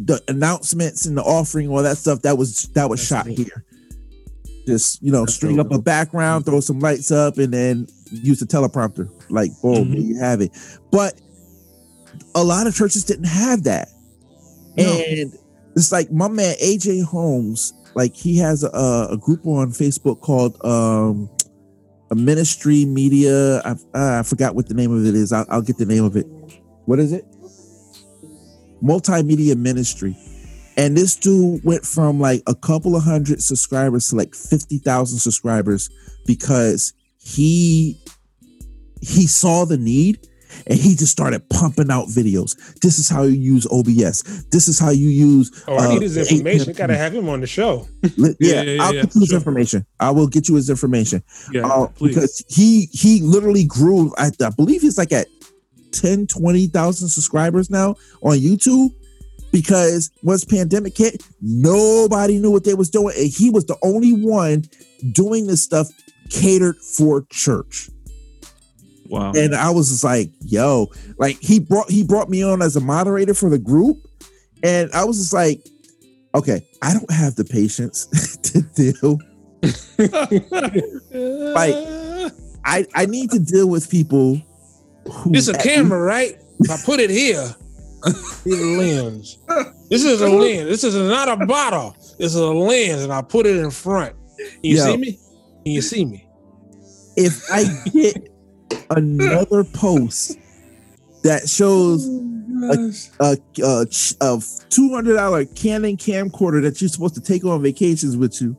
the announcements and the offering, all that stuff, that was that was That's shot here. Just you know, That's string up a background, throw some lights up, and then use the teleprompter. Like boom, Mhm. there you have it. But a lot of churches didn't have that, No. and it's like my man AJ Holmes. Like he has a, a group on Facebook called um, a ministry media. I, I forgot what the name of it is. I'll, I'll get the name of it. What is it? Multimedia Ministry. And this dude went from like a couple of hundred subscribers to like 50,000 subscribers because he he saw the need and he just started pumping out videos. This is how you use OBS. This is how you use Oh, I uh, need his information. APM. Gotta have him on the show. Yeah, yeah, yeah, yeah, I'll yeah, get you his sure. information. I will get you his information. Yeah. Uh, please. because he he literally grew. I, I believe he's like at 10, 20,000 subscribers now on YouTube. Because once pandemic hit, nobody knew what they was doing, and he was the only one doing this stuff catered for church. wow. And I was just like, "Yo!" Like he brought he brought me on as a moderator for the group, and I was just like, "Okay, I don't have the patience <laughs> to deal <laughs> Like, I I need to deal with people who It's a camera, right? If I put it here, the lens. This is a lens. This is not a bottle. This is a lens, and I put it in front. Can you Yo. see me? Can you see me? If I get another post that shows Oh, a, a, a two hundred dollar Canon camcorder that you're supposed to take on vacations with you,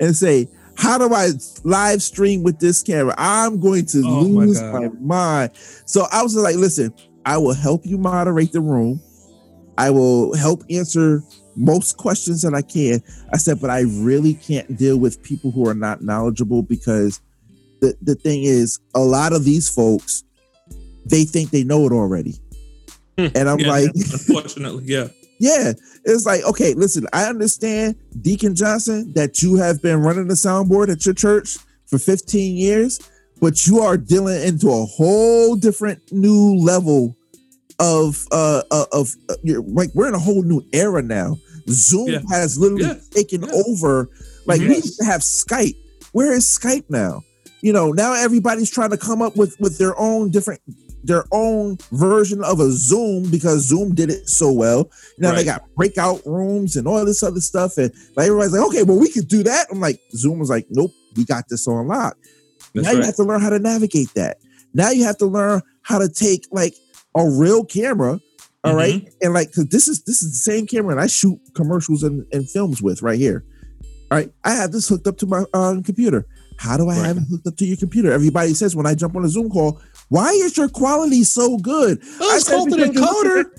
and say, "How do I live stream with this camera? I'm going to Oh lose God. my mind." So I was like, "Listen, I will help you moderate the room. I will help answer most questions that I can." I said, "But I really can't deal with people who are not knowledgeable because the the thing is, a lot of these folks." They think they know it already. Hmm. And I'm Yeah, like, unfortunately, yeah. <laughs> yeah, it's like, okay, listen, I understand, Deacon Johnson, that you have been running the soundboard at your church for 15 years, but you are dealing into a whole different new level of uh uh, of uh, you're like we're in a whole new era now. Zoom Yeah. has literally Yeah. taken Yeah. over. Like we Yes. used to have Skype. Where is Skype now? You know, now everybody's trying to come up with with their own different their own version of a Zoom because Zoom did it so well. Now they got breakout rooms and all this other stuff. And like everybody's like, okay, well, we could do that. I'm like, Zoom was like, nope, we got this on lock. That's now you have to learn how to navigate that. Now you have to learn how to take like a real camera, all right, Mm-hmm. and like because this is this is the same camera and I shoot commercials and, and films with right here. All right, I have this hooked up to my uh, computer. How do I Right. have it hooked up to your computer? Everybody says when I jump on a Zoom call, why is your quality so good? Oh, it's I said, called an because you're looking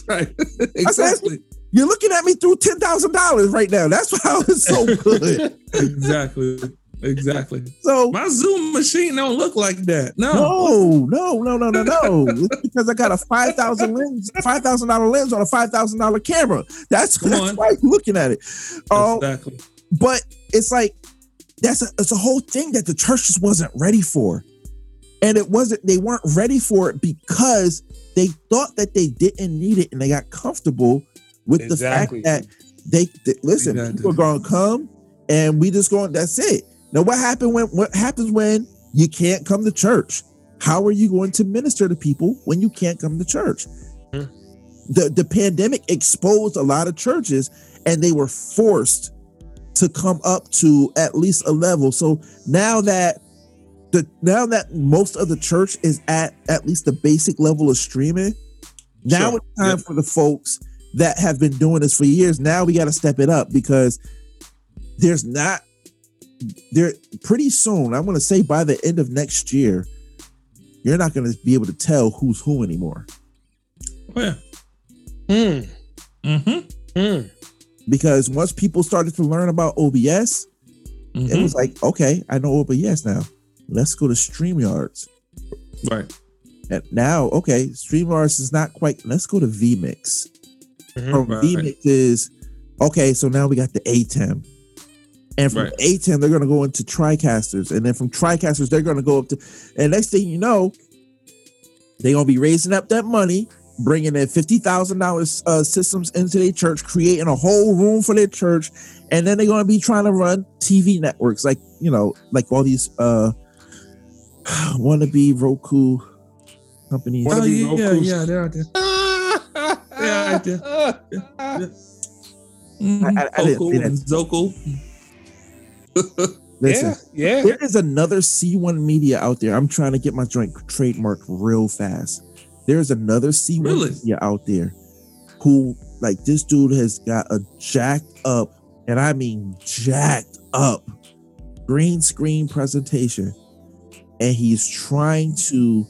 encoder. <laughs> right. exactly. You're looking at me through ten thousand dollars right now. That's <laughs> how it's so good. exactly. Exactly. <laughs> So My Zoom machine don't look like that. No. no, no, no, no, no, no. Because I got a five thousand lens, five thousand dollar lens on a five thousand dollar camera. That's, Come that's on. why you're looking at it. Oh, Exactly. but it's like that's a it's a whole thing that the church just wasn't ready for, and it wasn't. They weren't ready for it because they thought that they didn't need it, and they got comfortable with Exactly. the fact that they, they- listen. Exactly. People are gonna come, and we just going. That's it. Now, what happened when? What happens when you can't come to church? How are you going to minister to people when you can't come to church? Hmm. The the pandemic exposed a lot of churches, and they were forced to come up to at least a level. So now that the now that most of the church is at at least the basic level of streaming, now Sure. it's time Yep. for the folks that have been doing this for years. Now we got to step it up because there's not there pretty soon. I want to say by the end of next year, you're not going to be able to tell who's who anymore Oh, yeah. Hmm. Mm-hmm. Hmm. because once people started to learn about OBS, it Mhm. was like, okay, I know OBS now. Let's go to StreamYards. Right. And now, okay, StreamYards is not quite. Let's go to vMix. Mhm. From Right. vMix is okay. So now we got the ATEM, and from Right. ATEM they're going to go into TriCasters, and then from TriCasters they're going to go up to. And next thing you know, they're going to be raising up that money, bringing in fifty thousand dollars uh, systems into their church, creating a whole room for their church, and then they're going to be trying to run TV networks like you know, like all these uh <sighs> wannabe Roku companies. Oh, Wanna be yeah, yeah, Roku's- yeah, they're out there. <laughs> Yeah, <laughs> I did. Mhm. I- I didn't Zoku <laughs> Listen, Yeah, yeah. there is another C1 media out there. I'm trying to get my joint trademark real fast. There's another C1 Really? media out there who, like, this dude has got a jacked up, and I mean jacked up, green screen presentation, and he's trying to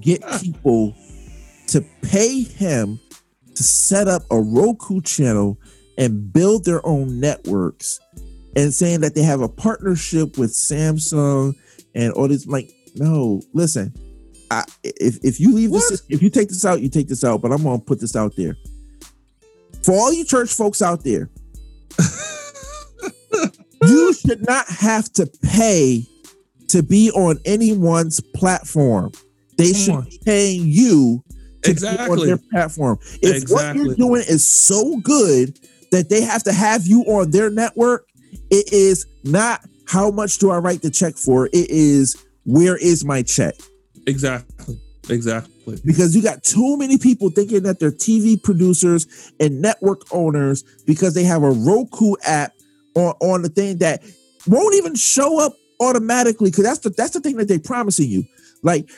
get Ah. people to pay him to set up a Roku channel and build their own networks and saying that they have a partnership with Samsung and all this. Like, no, listen. I, if if you leave What? this, if you take this out, you take this out. But I'm gonna put this out there for all you church folks out there. <laughs> you should not have to pay to be on anyone's platform. They Come should on. be paying you to be on their platform. If what you're doing is so good that they have to have you on their network, it is not how much do I write the check for? It is where is my check? Exactly. Exactly. Because you got too many people thinking that they're TV producers and network owners because they have a Roku app on, on the thing that won't even show up automatically. Because that's the that's the thing that they're promising you. Like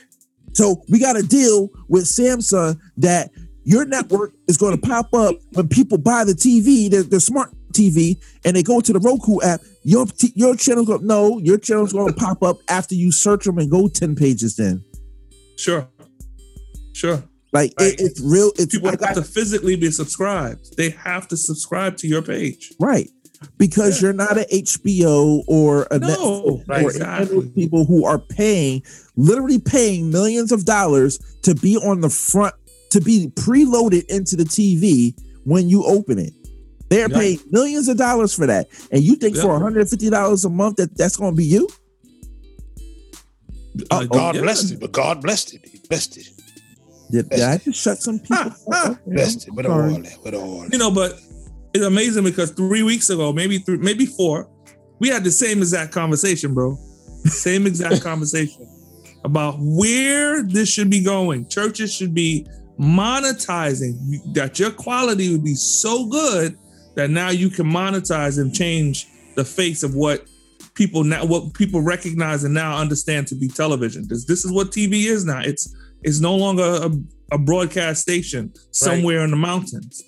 So we got a deal with Samsung that your network is going to pop up when people buy the TV, their, their smart TV, and they go to the Roku app. Your t- your channel go no, your channel's going to pop up after you search them and go ten pages. Then Sure. Sure. like Right. it, it's real. It's People I have to physically be subscribed. They have to subscribe to your page. right because you're not an HBO or a No, Netflix or exactly. any people who are paying, literally paying millions of dollars to be on the front, to be preloaded into the TV when you open it. They're Yeah. paying millions of dollars for that, and you think Yeah. for 150 dollars a month that that's going to be you? Uh, God yeah. blessed it, but God blessed it. He blessed it. Did, did I just shut some <laughs> people? up? Okay, Blessed it. I'm With sorry. all that. With all You know, but it's amazing because three weeks ago, maybe three, maybe four, we had the same exact conversation, bro. Same exact <laughs> conversation about where this should be going. Churches should be monetizing that your quality would be so good that now you can monetize and change the face of what people now what people recognize and now understand to be television. This this is what TV is now. It's it's no longer a, a broadcast station somewhere in the mountains.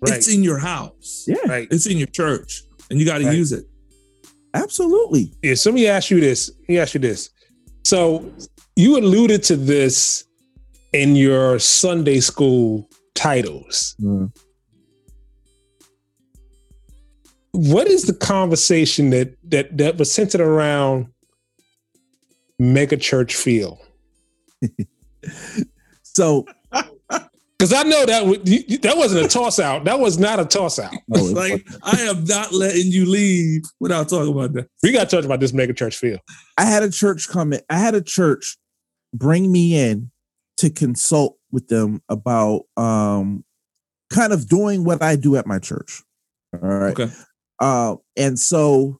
Right. It's in your house. Yeah, Right. It's in your church, and you got to Right. use it. absolutely. Yeah, so let me ask you this. Let me ask you this. So you alluded to this in your Sunday school titles. Mm. What is the conversation that that that was centered around mega church feel? <laughs> So Because I know that would- you- you- that wasn't a toss out. That was not a toss out. no, like. I am not letting you leave without talking about that. We got to talk about this mega church feel. I had a church come in. I had a church bring me in to consult with them about um kind of doing what I do at my church. All right. Okay. Uh, and so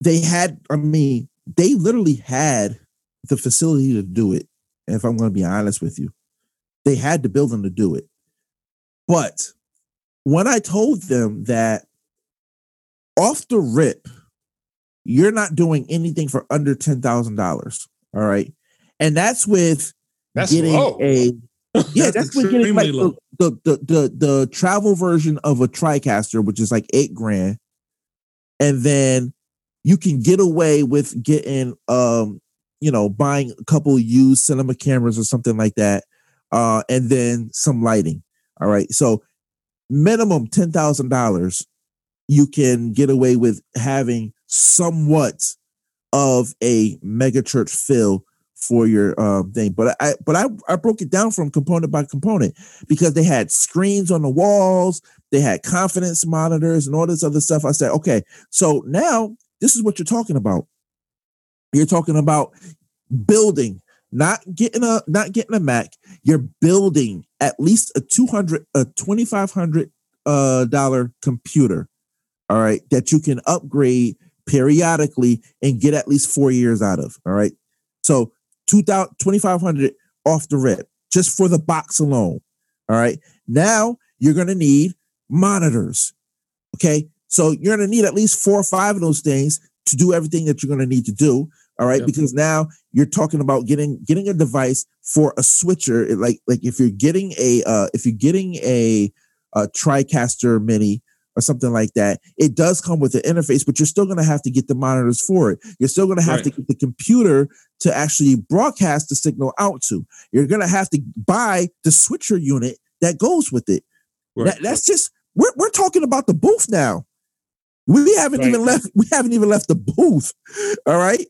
they had, I mean, they literally had the facility to do it. If I'm going to be honest with you, they had the building to do it. But when I told them that off the rip, you're not doing anything for under ten thousand dollars. All right, and that's with That's getting low. a yeah, That's that's, with getting like the, the, the the the travel version of a TriCaster, which is like eight grand, and then you can get away with getting um you know buying a couple used cinema cameras or something like that, uh, and then some lighting. All right, so minimum ten thousand dollars, you can get away with having somewhat of a mega church feel for your um thing. But I but I, I broke it down from component by component because they had screens on the walls, they had confidence monitors and all this other stuff. I said, okay, so now this is what you're talking about. You're talking about building, not getting a not getting a Mac. You're building at least a 200 a 2500 uh dollar computer. All right, that you can upgrade periodically and get at least 4 years out of. All right. So 2000 2500 off the rip just for the box alone. All right. Now you're going to need monitors. Okay. So you're going to need at least four or five of those things to do everything that you're going to need to do. All right. Yep. Because now you're talking about getting getting a device for a switcher. It Like like if you're getting a uh if you're getting a a TriCaster mini or something like that, it does come with an interface, but you're still going to have to get the monitors for it. You're still going to have to get the computer to actually broadcast the signal out to. You're going to have to buy the switcher unit that goes with it. That- that's just we're we're talking about the booth now. We haven't Right. even left. We haven't even left the booth. All right.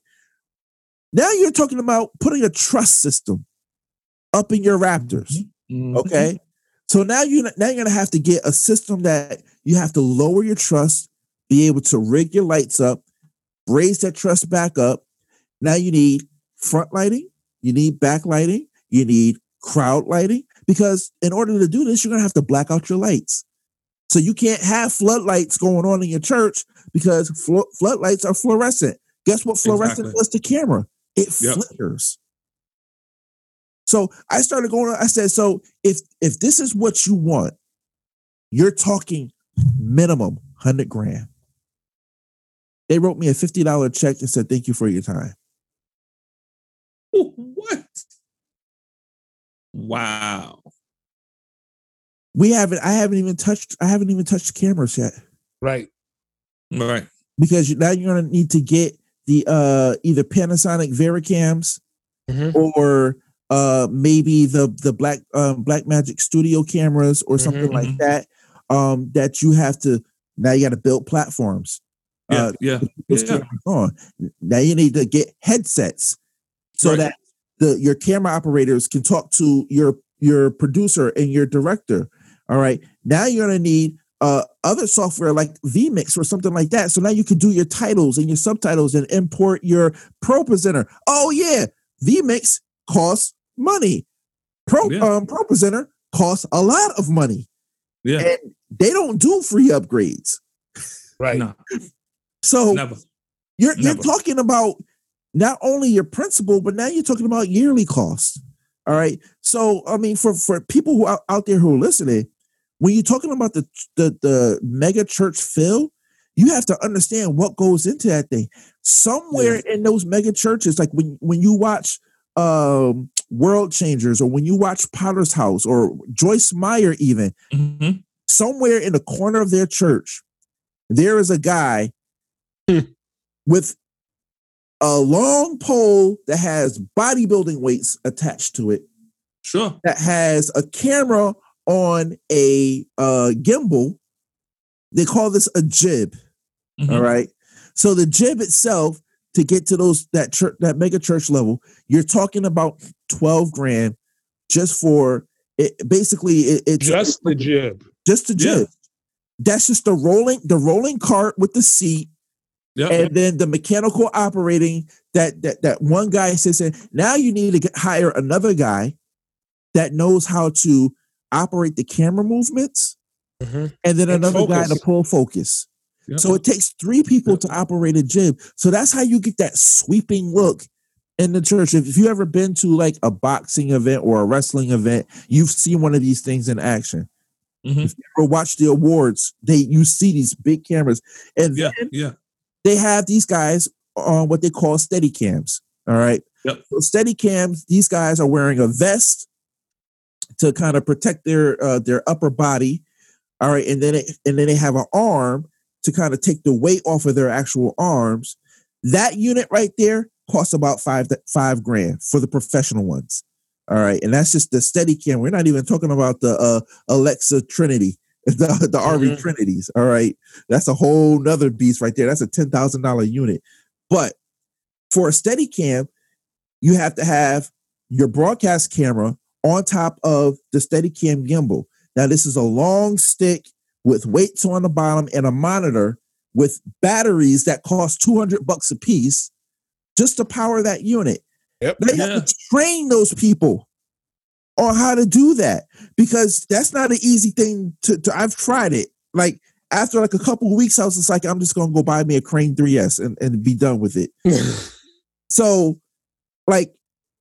Now you're talking about putting a truss system up in your rafters. Mhm. Okay. So now you now you're gonna have to get a system that you have to lower your truss, be able to rig your lights up, raise that truss back up. Now you need front lighting, you need back lighting, you need crowd lighting, because in order to do this, you're gonna have to black out your lights. So you can't have floodlights going on in your church because flo- floodlights are fluorescent. Guess what fluorescent Exactly. does to camera? It Yep. flickers. So I started going. I said, so if if this is what you want, you're talking minimum hundred grand. They wrote me a fifty dollar check and said, "Thank you for your time." <laughs> What? Wow. We haven't. I haven't even touched. I haven't even touched the cameras yet Right. Right. because now you're gonna need to get the uh either Panasonic Vericams Mhm. or uh maybe the the black um Blackmagic studio cameras or something Mhm, like that um that you have to now you got to build platforms Yeah. uh yeah. Yeah. on now you need to get headsets so Right. that the your camera operators can talk to your your producer and your director all right now you're going to need uh, other software like vmix or something like that so now you can do your titles and your subtitles and import your ProPresenter oh yeah vmix costs money pro Yeah. um ProPresenter costs a lot of money Yeah. and they don't do free upgrades Right. No, so never. you're you're talking about not only your principal, but now you're talking about yearly costs. All right. So I mean, for for people who are out there who are listening, when you're talking about the the the mega church fill, you have to understand what goes into that thing. Somewhere in those mega churches, like when when you watch um World Changers or when you watch Potter's House or Joyce Meyer, even Mhm. somewhere in the corner of their church, there is a guy Hmm. with a long pole that has bodybuilding weights attached to it, Sure. that has a camera on a uh, gimbal. They call this a jib. Mhm. All right. So the jib itself, to get to those that church that mega church level, you're talking about 12 grand just for it basically it, it's Just the jib. just the Yeah. jib. That's just the rolling the rolling cart with the seat Yeah. and then the mechanical operating that that that one guy sits in. Now you need to get, hire another guy that knows how to operate the camera movements, Mhm. and then And another guy to pull focus. Yeah. So it takes three people Yeah. to operate a jib. So that's how you get that sweeping look in the church. If, you ever been to like a boxing event or a wrestling event, you've seen one of these things in action. Mhm. If you ever watch the awards, they you see these big cameras, and Yeah. then Yeah. They have these guys on what they call steady cams. All right. Yep. So steady cams, these guys are wearing a vest to kind of protect their uh, their upper body. All right. And then it, and then they have an arm to kind of take the weight off of their actual arms. That unit right there costs about five five grand for the professional ones. All right. And that's just the steady cam. We're not even talking about the uh, Alexa Trinity, <laughs> the, the ARRI Mhm. Trinities. All right. That's a whole nother beast right there. That's a ten thousand dollar unit. But for a steady cam, you have to have your broadcast camera on top of the steady cam gimbal. Now, this is a long stick with weights on the bottom and a monitor with batteries that cost 200 bucks a piece just to power that unit. Yep. They Yeah. have to train those people on how to do that because that's not an easy thing to, to I've tried it. Like after like a couple of weeks, I was just like, I'm just gonna go buy me a Crane 3S and, and be done with it. <laughs> So, like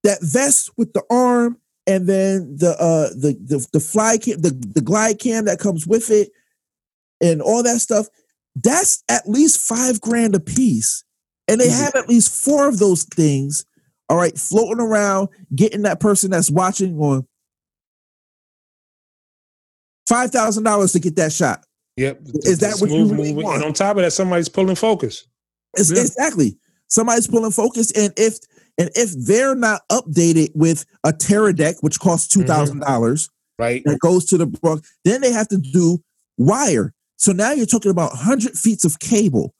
that vest with the arm, and then the uh the the, the fly cam, the, the glide cam that comes with it, and all that stuff. That's at least five grand a piece, and they Mhm. have at least four of those things. All right, floating around, getting that person that's watching on five thousand dollars to get that shot. Yep. Is that what you really want? And on top of that, somebody's pulling focus. It's, Yeah. Exactly. Somebody's pulling focus, and if and if they're not updated with a Teradek, which costs two mm-hmm. dollars, Right. that goes to the broad, then they have to do wire. So now you're talking about hundred feet of cable,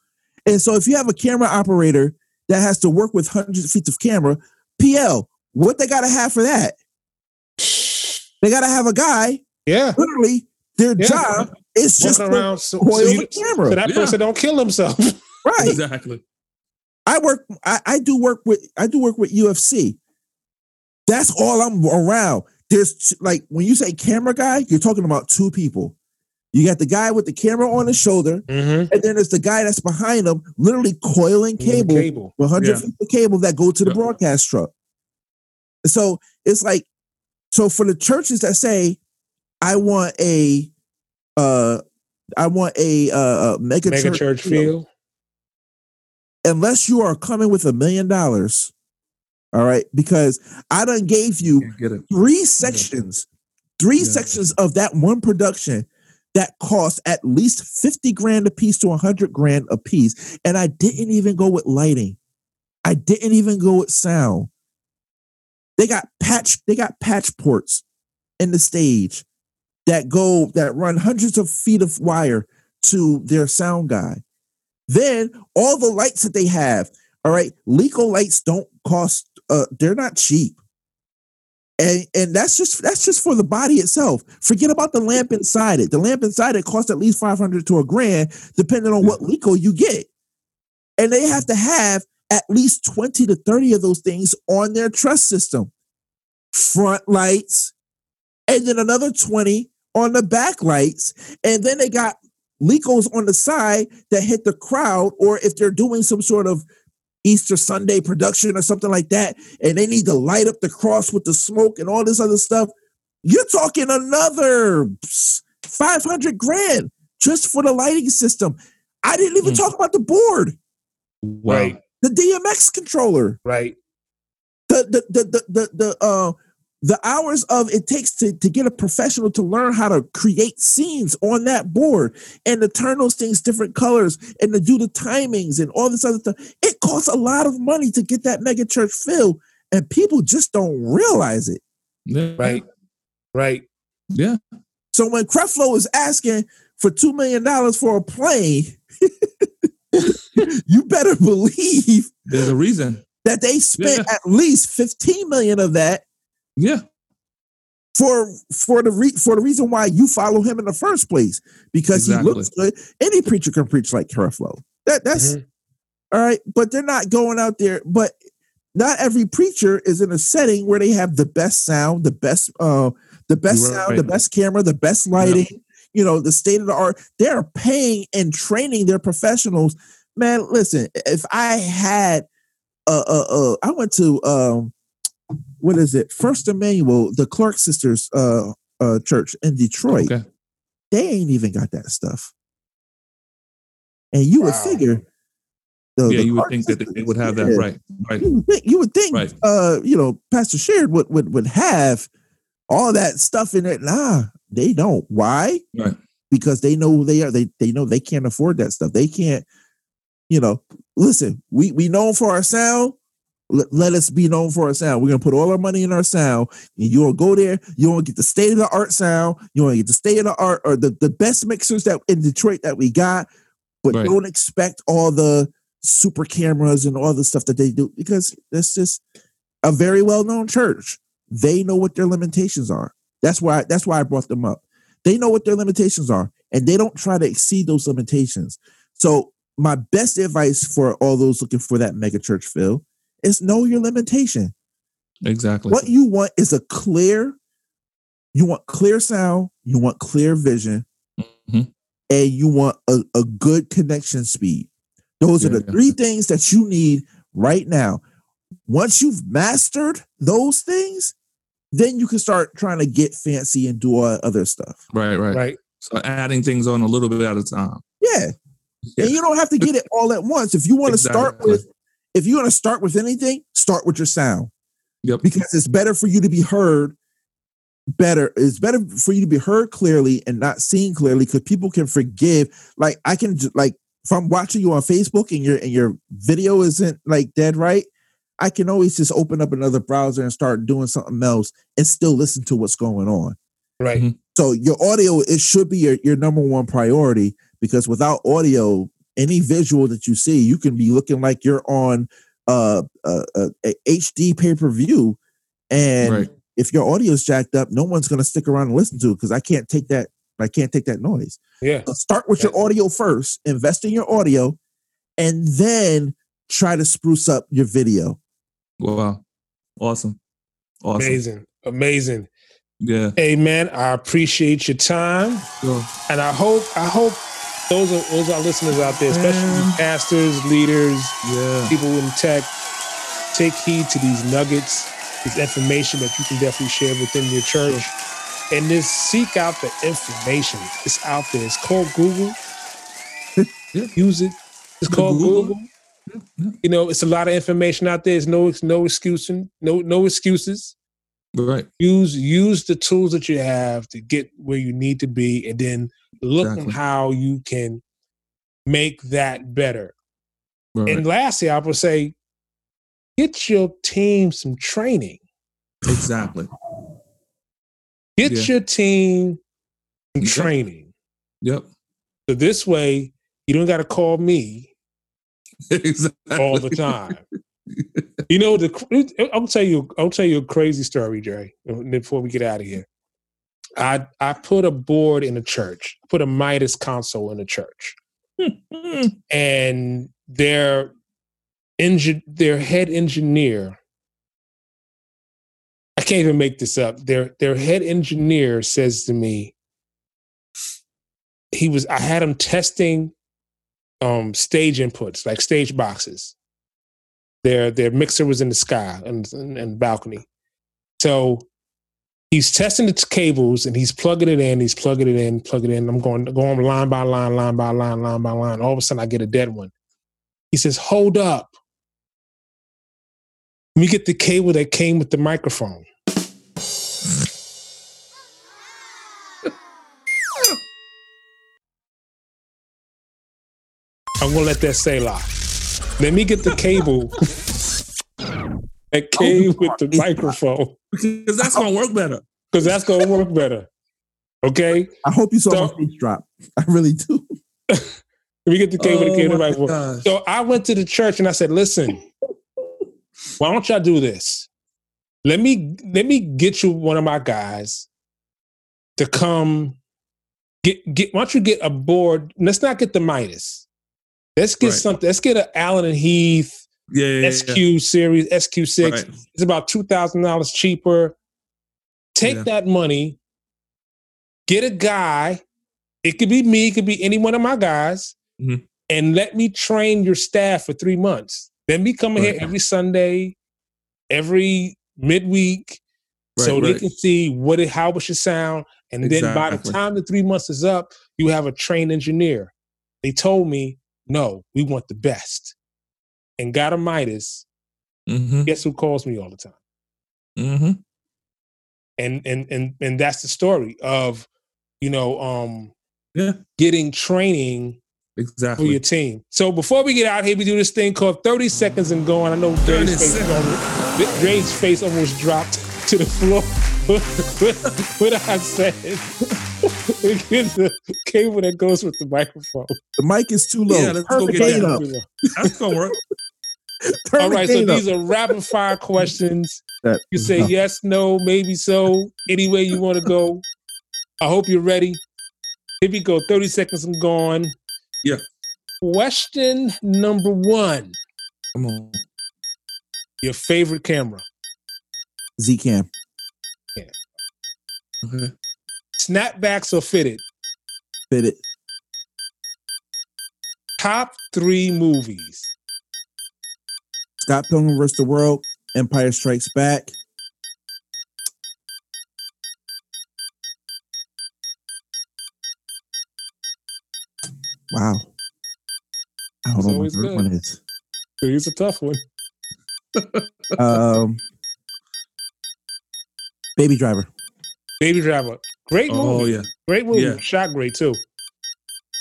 and so if you have a camera operator that has to work with hundred feet of camera, PL, what they got to have for that? They got to have a guy. Yeah. Literally, their Yeah. job is just Walking to around so, so, you, the camera. so that Yeah. person don't kill himself. <laughs> right. Exactly. I work. I, I do work with. I do work with UFC. That's all I'm around. There's t- like when you say camera guy, you're talking about two people. You got the guy with the camera on his shoulder, mm-hmm. and then there's the guy that's behind him, literally coiling cable, Cable. 100 Yeah. feet of cable that go to the Yeah. broadcast truck. So it's like, so for the churches that say, I want a, uh, I want a uh, mega, Mega church, church field, field. unless you are coming with a million dollars, All right, because I done gave you get three sections, three Yeah. sections of that one production that cost at least 50 grand a piece to 100 grand a piece. And I didn't even go with lighting. I didn't even go with sound. They got patch, they got patch ports in the stage that go that run hundreds of feet of wire to their sound guy. Then all the lights that they have, all right, Leco lights don't cost uh they're not cheap. And and that's just that's just for the body itself. Forget about the lamp inside it. The lamp inside it costs at least 500 to a grand depending on what mm-hmm. Leko you get. And they have to have at least 20 to 30 of those things on their truss system. Front lights and then another 20 on the back lights and then they got Lekos on the side that hit the crowd, or if they're doing some sort of Easter Sunday production or something like that, and they need to light up the cross with the smoke and all this other stuff, you're talking another 500 grand just for the lighting system. I didn't even Mm. talk about the board, Right, the DMX controller, right. the the the the the, the uh the hours of it takes to, to get a professional to learn how to create scenes on that board and to turn those things different colors and to do the timings and all this other stuff. It costs a lot of money to get that mega church filled, and people just don't realize it. Yeah. Right, right. Yeah. So when Creflo is asking for two million dollars for a plane, <laughs> you better believe There's a reason. that they spent Yeah. at least 15 million of that Yeah. for for the re- for the reason why you follow him in the first place because Exactly. he looks good. Any preacher can preach like Creflo. That that's Mhm. all right, but they're not going out there. But not every preacher is in a setting where they have the best sound, the best uh, the best You're sound, the best camera, the best lighting. You know, the state of the art. They're paying and training their professionals. Man, listen. If I had, uh, uh, uh I went to um, what is it? First Emmanuel, the Clark sisters, uh, uh, church in Detroit. Okay. They ain't even got that stuff. And you would figure, the, Yeah, the you would Clark think that they would have that yeah, right. Right. You would think, you would think Right. uh, you know, Pastor Sheard would, would would have all that stuff in it. Nah, they don't. Why? Right. Because they know who they are. They they know they can't afford that stuff. They can't, you know, listen, we we known for our sound. Let, let us be known for our sound. We're gonna put all our money in our sound. And you will go there, you want to get the state of the art sound, you want to get the state of the art or the, the best mixers that in Detroit that we got, but Right. don't expect all the super cameras and all the stuff that they do because that's just a very well-known church. They know what their limitations are. That's why that's why I brought them up. They know what their limitations are and they don't try to exceed those limitations. So my best advice for all those looking for that mega church feel is know your limitation. Exactly. What you want is a clear, you want clear sound, you want clear vision, Mhm. and you want a, a good connection speed. Those are the yeah. three things that you need right now. Once you've mastered those things, then you can start trying to get fancy and do all other stuff. Right. Right. Right. So adding things on a little bit at a time. Yeah. And you don't have to get it all at once. If you want to start with, if you want to start with anything, start with your sound. Yep. because it's better for you to be heard better it's better for you to be heard clearly and not seen clearly because people can forgive like i can ju- like if i'm watching you on facebook and your and your video isn't like dead right i can always just open up another browser and start doing something else and still listen to what's going on Right. Mhm. so your audio it should be your, your number one priority because without audio any visual that you see you can be looking like you're on uh, uh, uh, a hd pay-per-view and Right. if your audio is jacked up no one's going to stick around and listen to it because i can't take that i can't take that noise Yeah. so start with your audio first invest in your audio and then try to spruce up your video Wow. Awesome. Awesome. Amazing. Amazing. Yeah. Hey man, I appreciate your time. So, And I hope I hope those are those are listeners out there, especially Man. pastors, leaders, yeah. people in tech, take heed to these nuggets, this information that you can definitely share within your church. And just seek out the information. It's out there. It's called Google. <laughs> Use it. It's called Google. Google. You know, it's a lot of information out there. There's no no excuse, no no excuses. Right. Use use the tools that you have to get where you need to be, and then look Exactly. how you can make that better. Right. And lastly, I would say, get your team some training. exactly. Get Yeah. your team some Yeah. training. Yep. So this way, you don't got to call me <laughs> exactly. all the time. you know, the I'll tell you, I'll tell you a crazy story, Jerry. Before we get out of here, I I put a board in a church, put a Midas console in a church, <laughs> and their engine, their head engineer. I can't even make this up. Their their head engineer says to me, he was I had him testing um stage inputs, like stage boxes. Their their mixer was in the sky and, and, and balcony. So he's testing its cables and he's plugging it in, he's plugging it in, plugging it in. I'm going going line by line, line by line, line by line. All of a sudden I get a dead one. He says, Hold up. Let me get the cable that came with the microphone. <laughs> I'm gonna let that say lie. Let me get the cable <laughs> that came with the microphone because that's gonna work better. because that's gonna work better. Okay, I hope you saw So- my face drop. I really do. let me get the cable that came with the Oh gosh. So I went to the church and I said, "Listen, why don't y'all do this? Let me let me get you one of my guys to come get get. Why don't you get a board? Let's not get the Midas. Let's get Right. something. Let's get an Allen and Heath Yeah, yeah, yeah. SQ series SQ6. Right. It's about two thousand dollars cheaper. Take Yeah. that money, get a guy. It could be me, it could be any one of my guys, Mhm. and let me train your staff for three months. Then me coming here every Sunday, every midweek, so Right, they can see what it, how it should sound. And then by the time the three months is up, you have a trained engineer. They told me, no, we want the best. And got a Midas. Mm-hmm. Guess who calls me all the time? Mm-hmm. and and and and that's the story of you know um Yeah. getting training for your team so before we get out here we do this thing called 30 seconds and going i know 30 Dre's face, seconds. almost, Dre's face almost dropped to the floor <laughs> what i said get the cable that goes with the microphone The mic is too low. Yeah, let's go get gain that. up. That's gonna work. <laughs> All so up. these are rapid fire questions You say yes, no, maybe so, any way you want to go. I hope you're ready. Here we go. 30 seconds and gone. Yeah. Question number one Come on. Your favorite camera. Z-Cam. Yeah. Okay. Snapbacks or fitted? Fitted. Top three movies. Scott Pilgrim vs. the World. Empire Strikes Back. Wow. I don't It's know what always the third one is. It's a tough one. Um, Baby Driver. Baby Driver. Great movie. Oh yeah. Great movie. Yeah. Shot great too.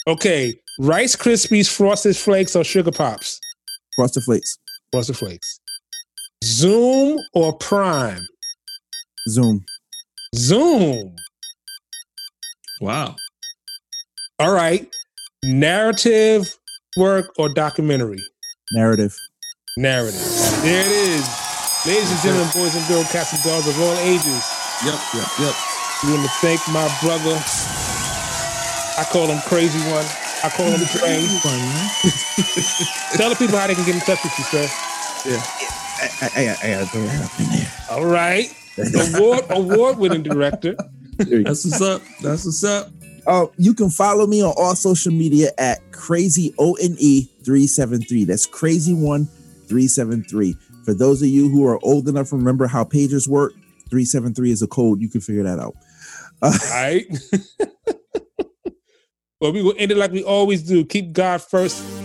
Okay. Rice Krispies, Frosted Flakes, or Sugar Pops? Frosted Flakes. Frosted Flakes. Zoom or Prime? Zoom. Zoom. Wow. All right. Narrative work or documentary? Narrative. Narrative. There it is. Ladies and gentlemen, boys and girls, cats and dogs of all ages, Yep. Yep. Yep. we want to thank my brother. I call him Crazy One. I call him Dre. Fun. Tell the people how they can get in touch with you, sir. I, I, I, I gotta throw that up in there. All right. Award award winning director. That's what's up. That's what's up. Oh, you can follow me on all social media at crazy O N E 373. That's crazy one 373. For those of you who are old enough to remember how pagers work, 373 is a code. You can figure that out. Uh, all right. <laughs> well, we will end it like we always do. Keep God first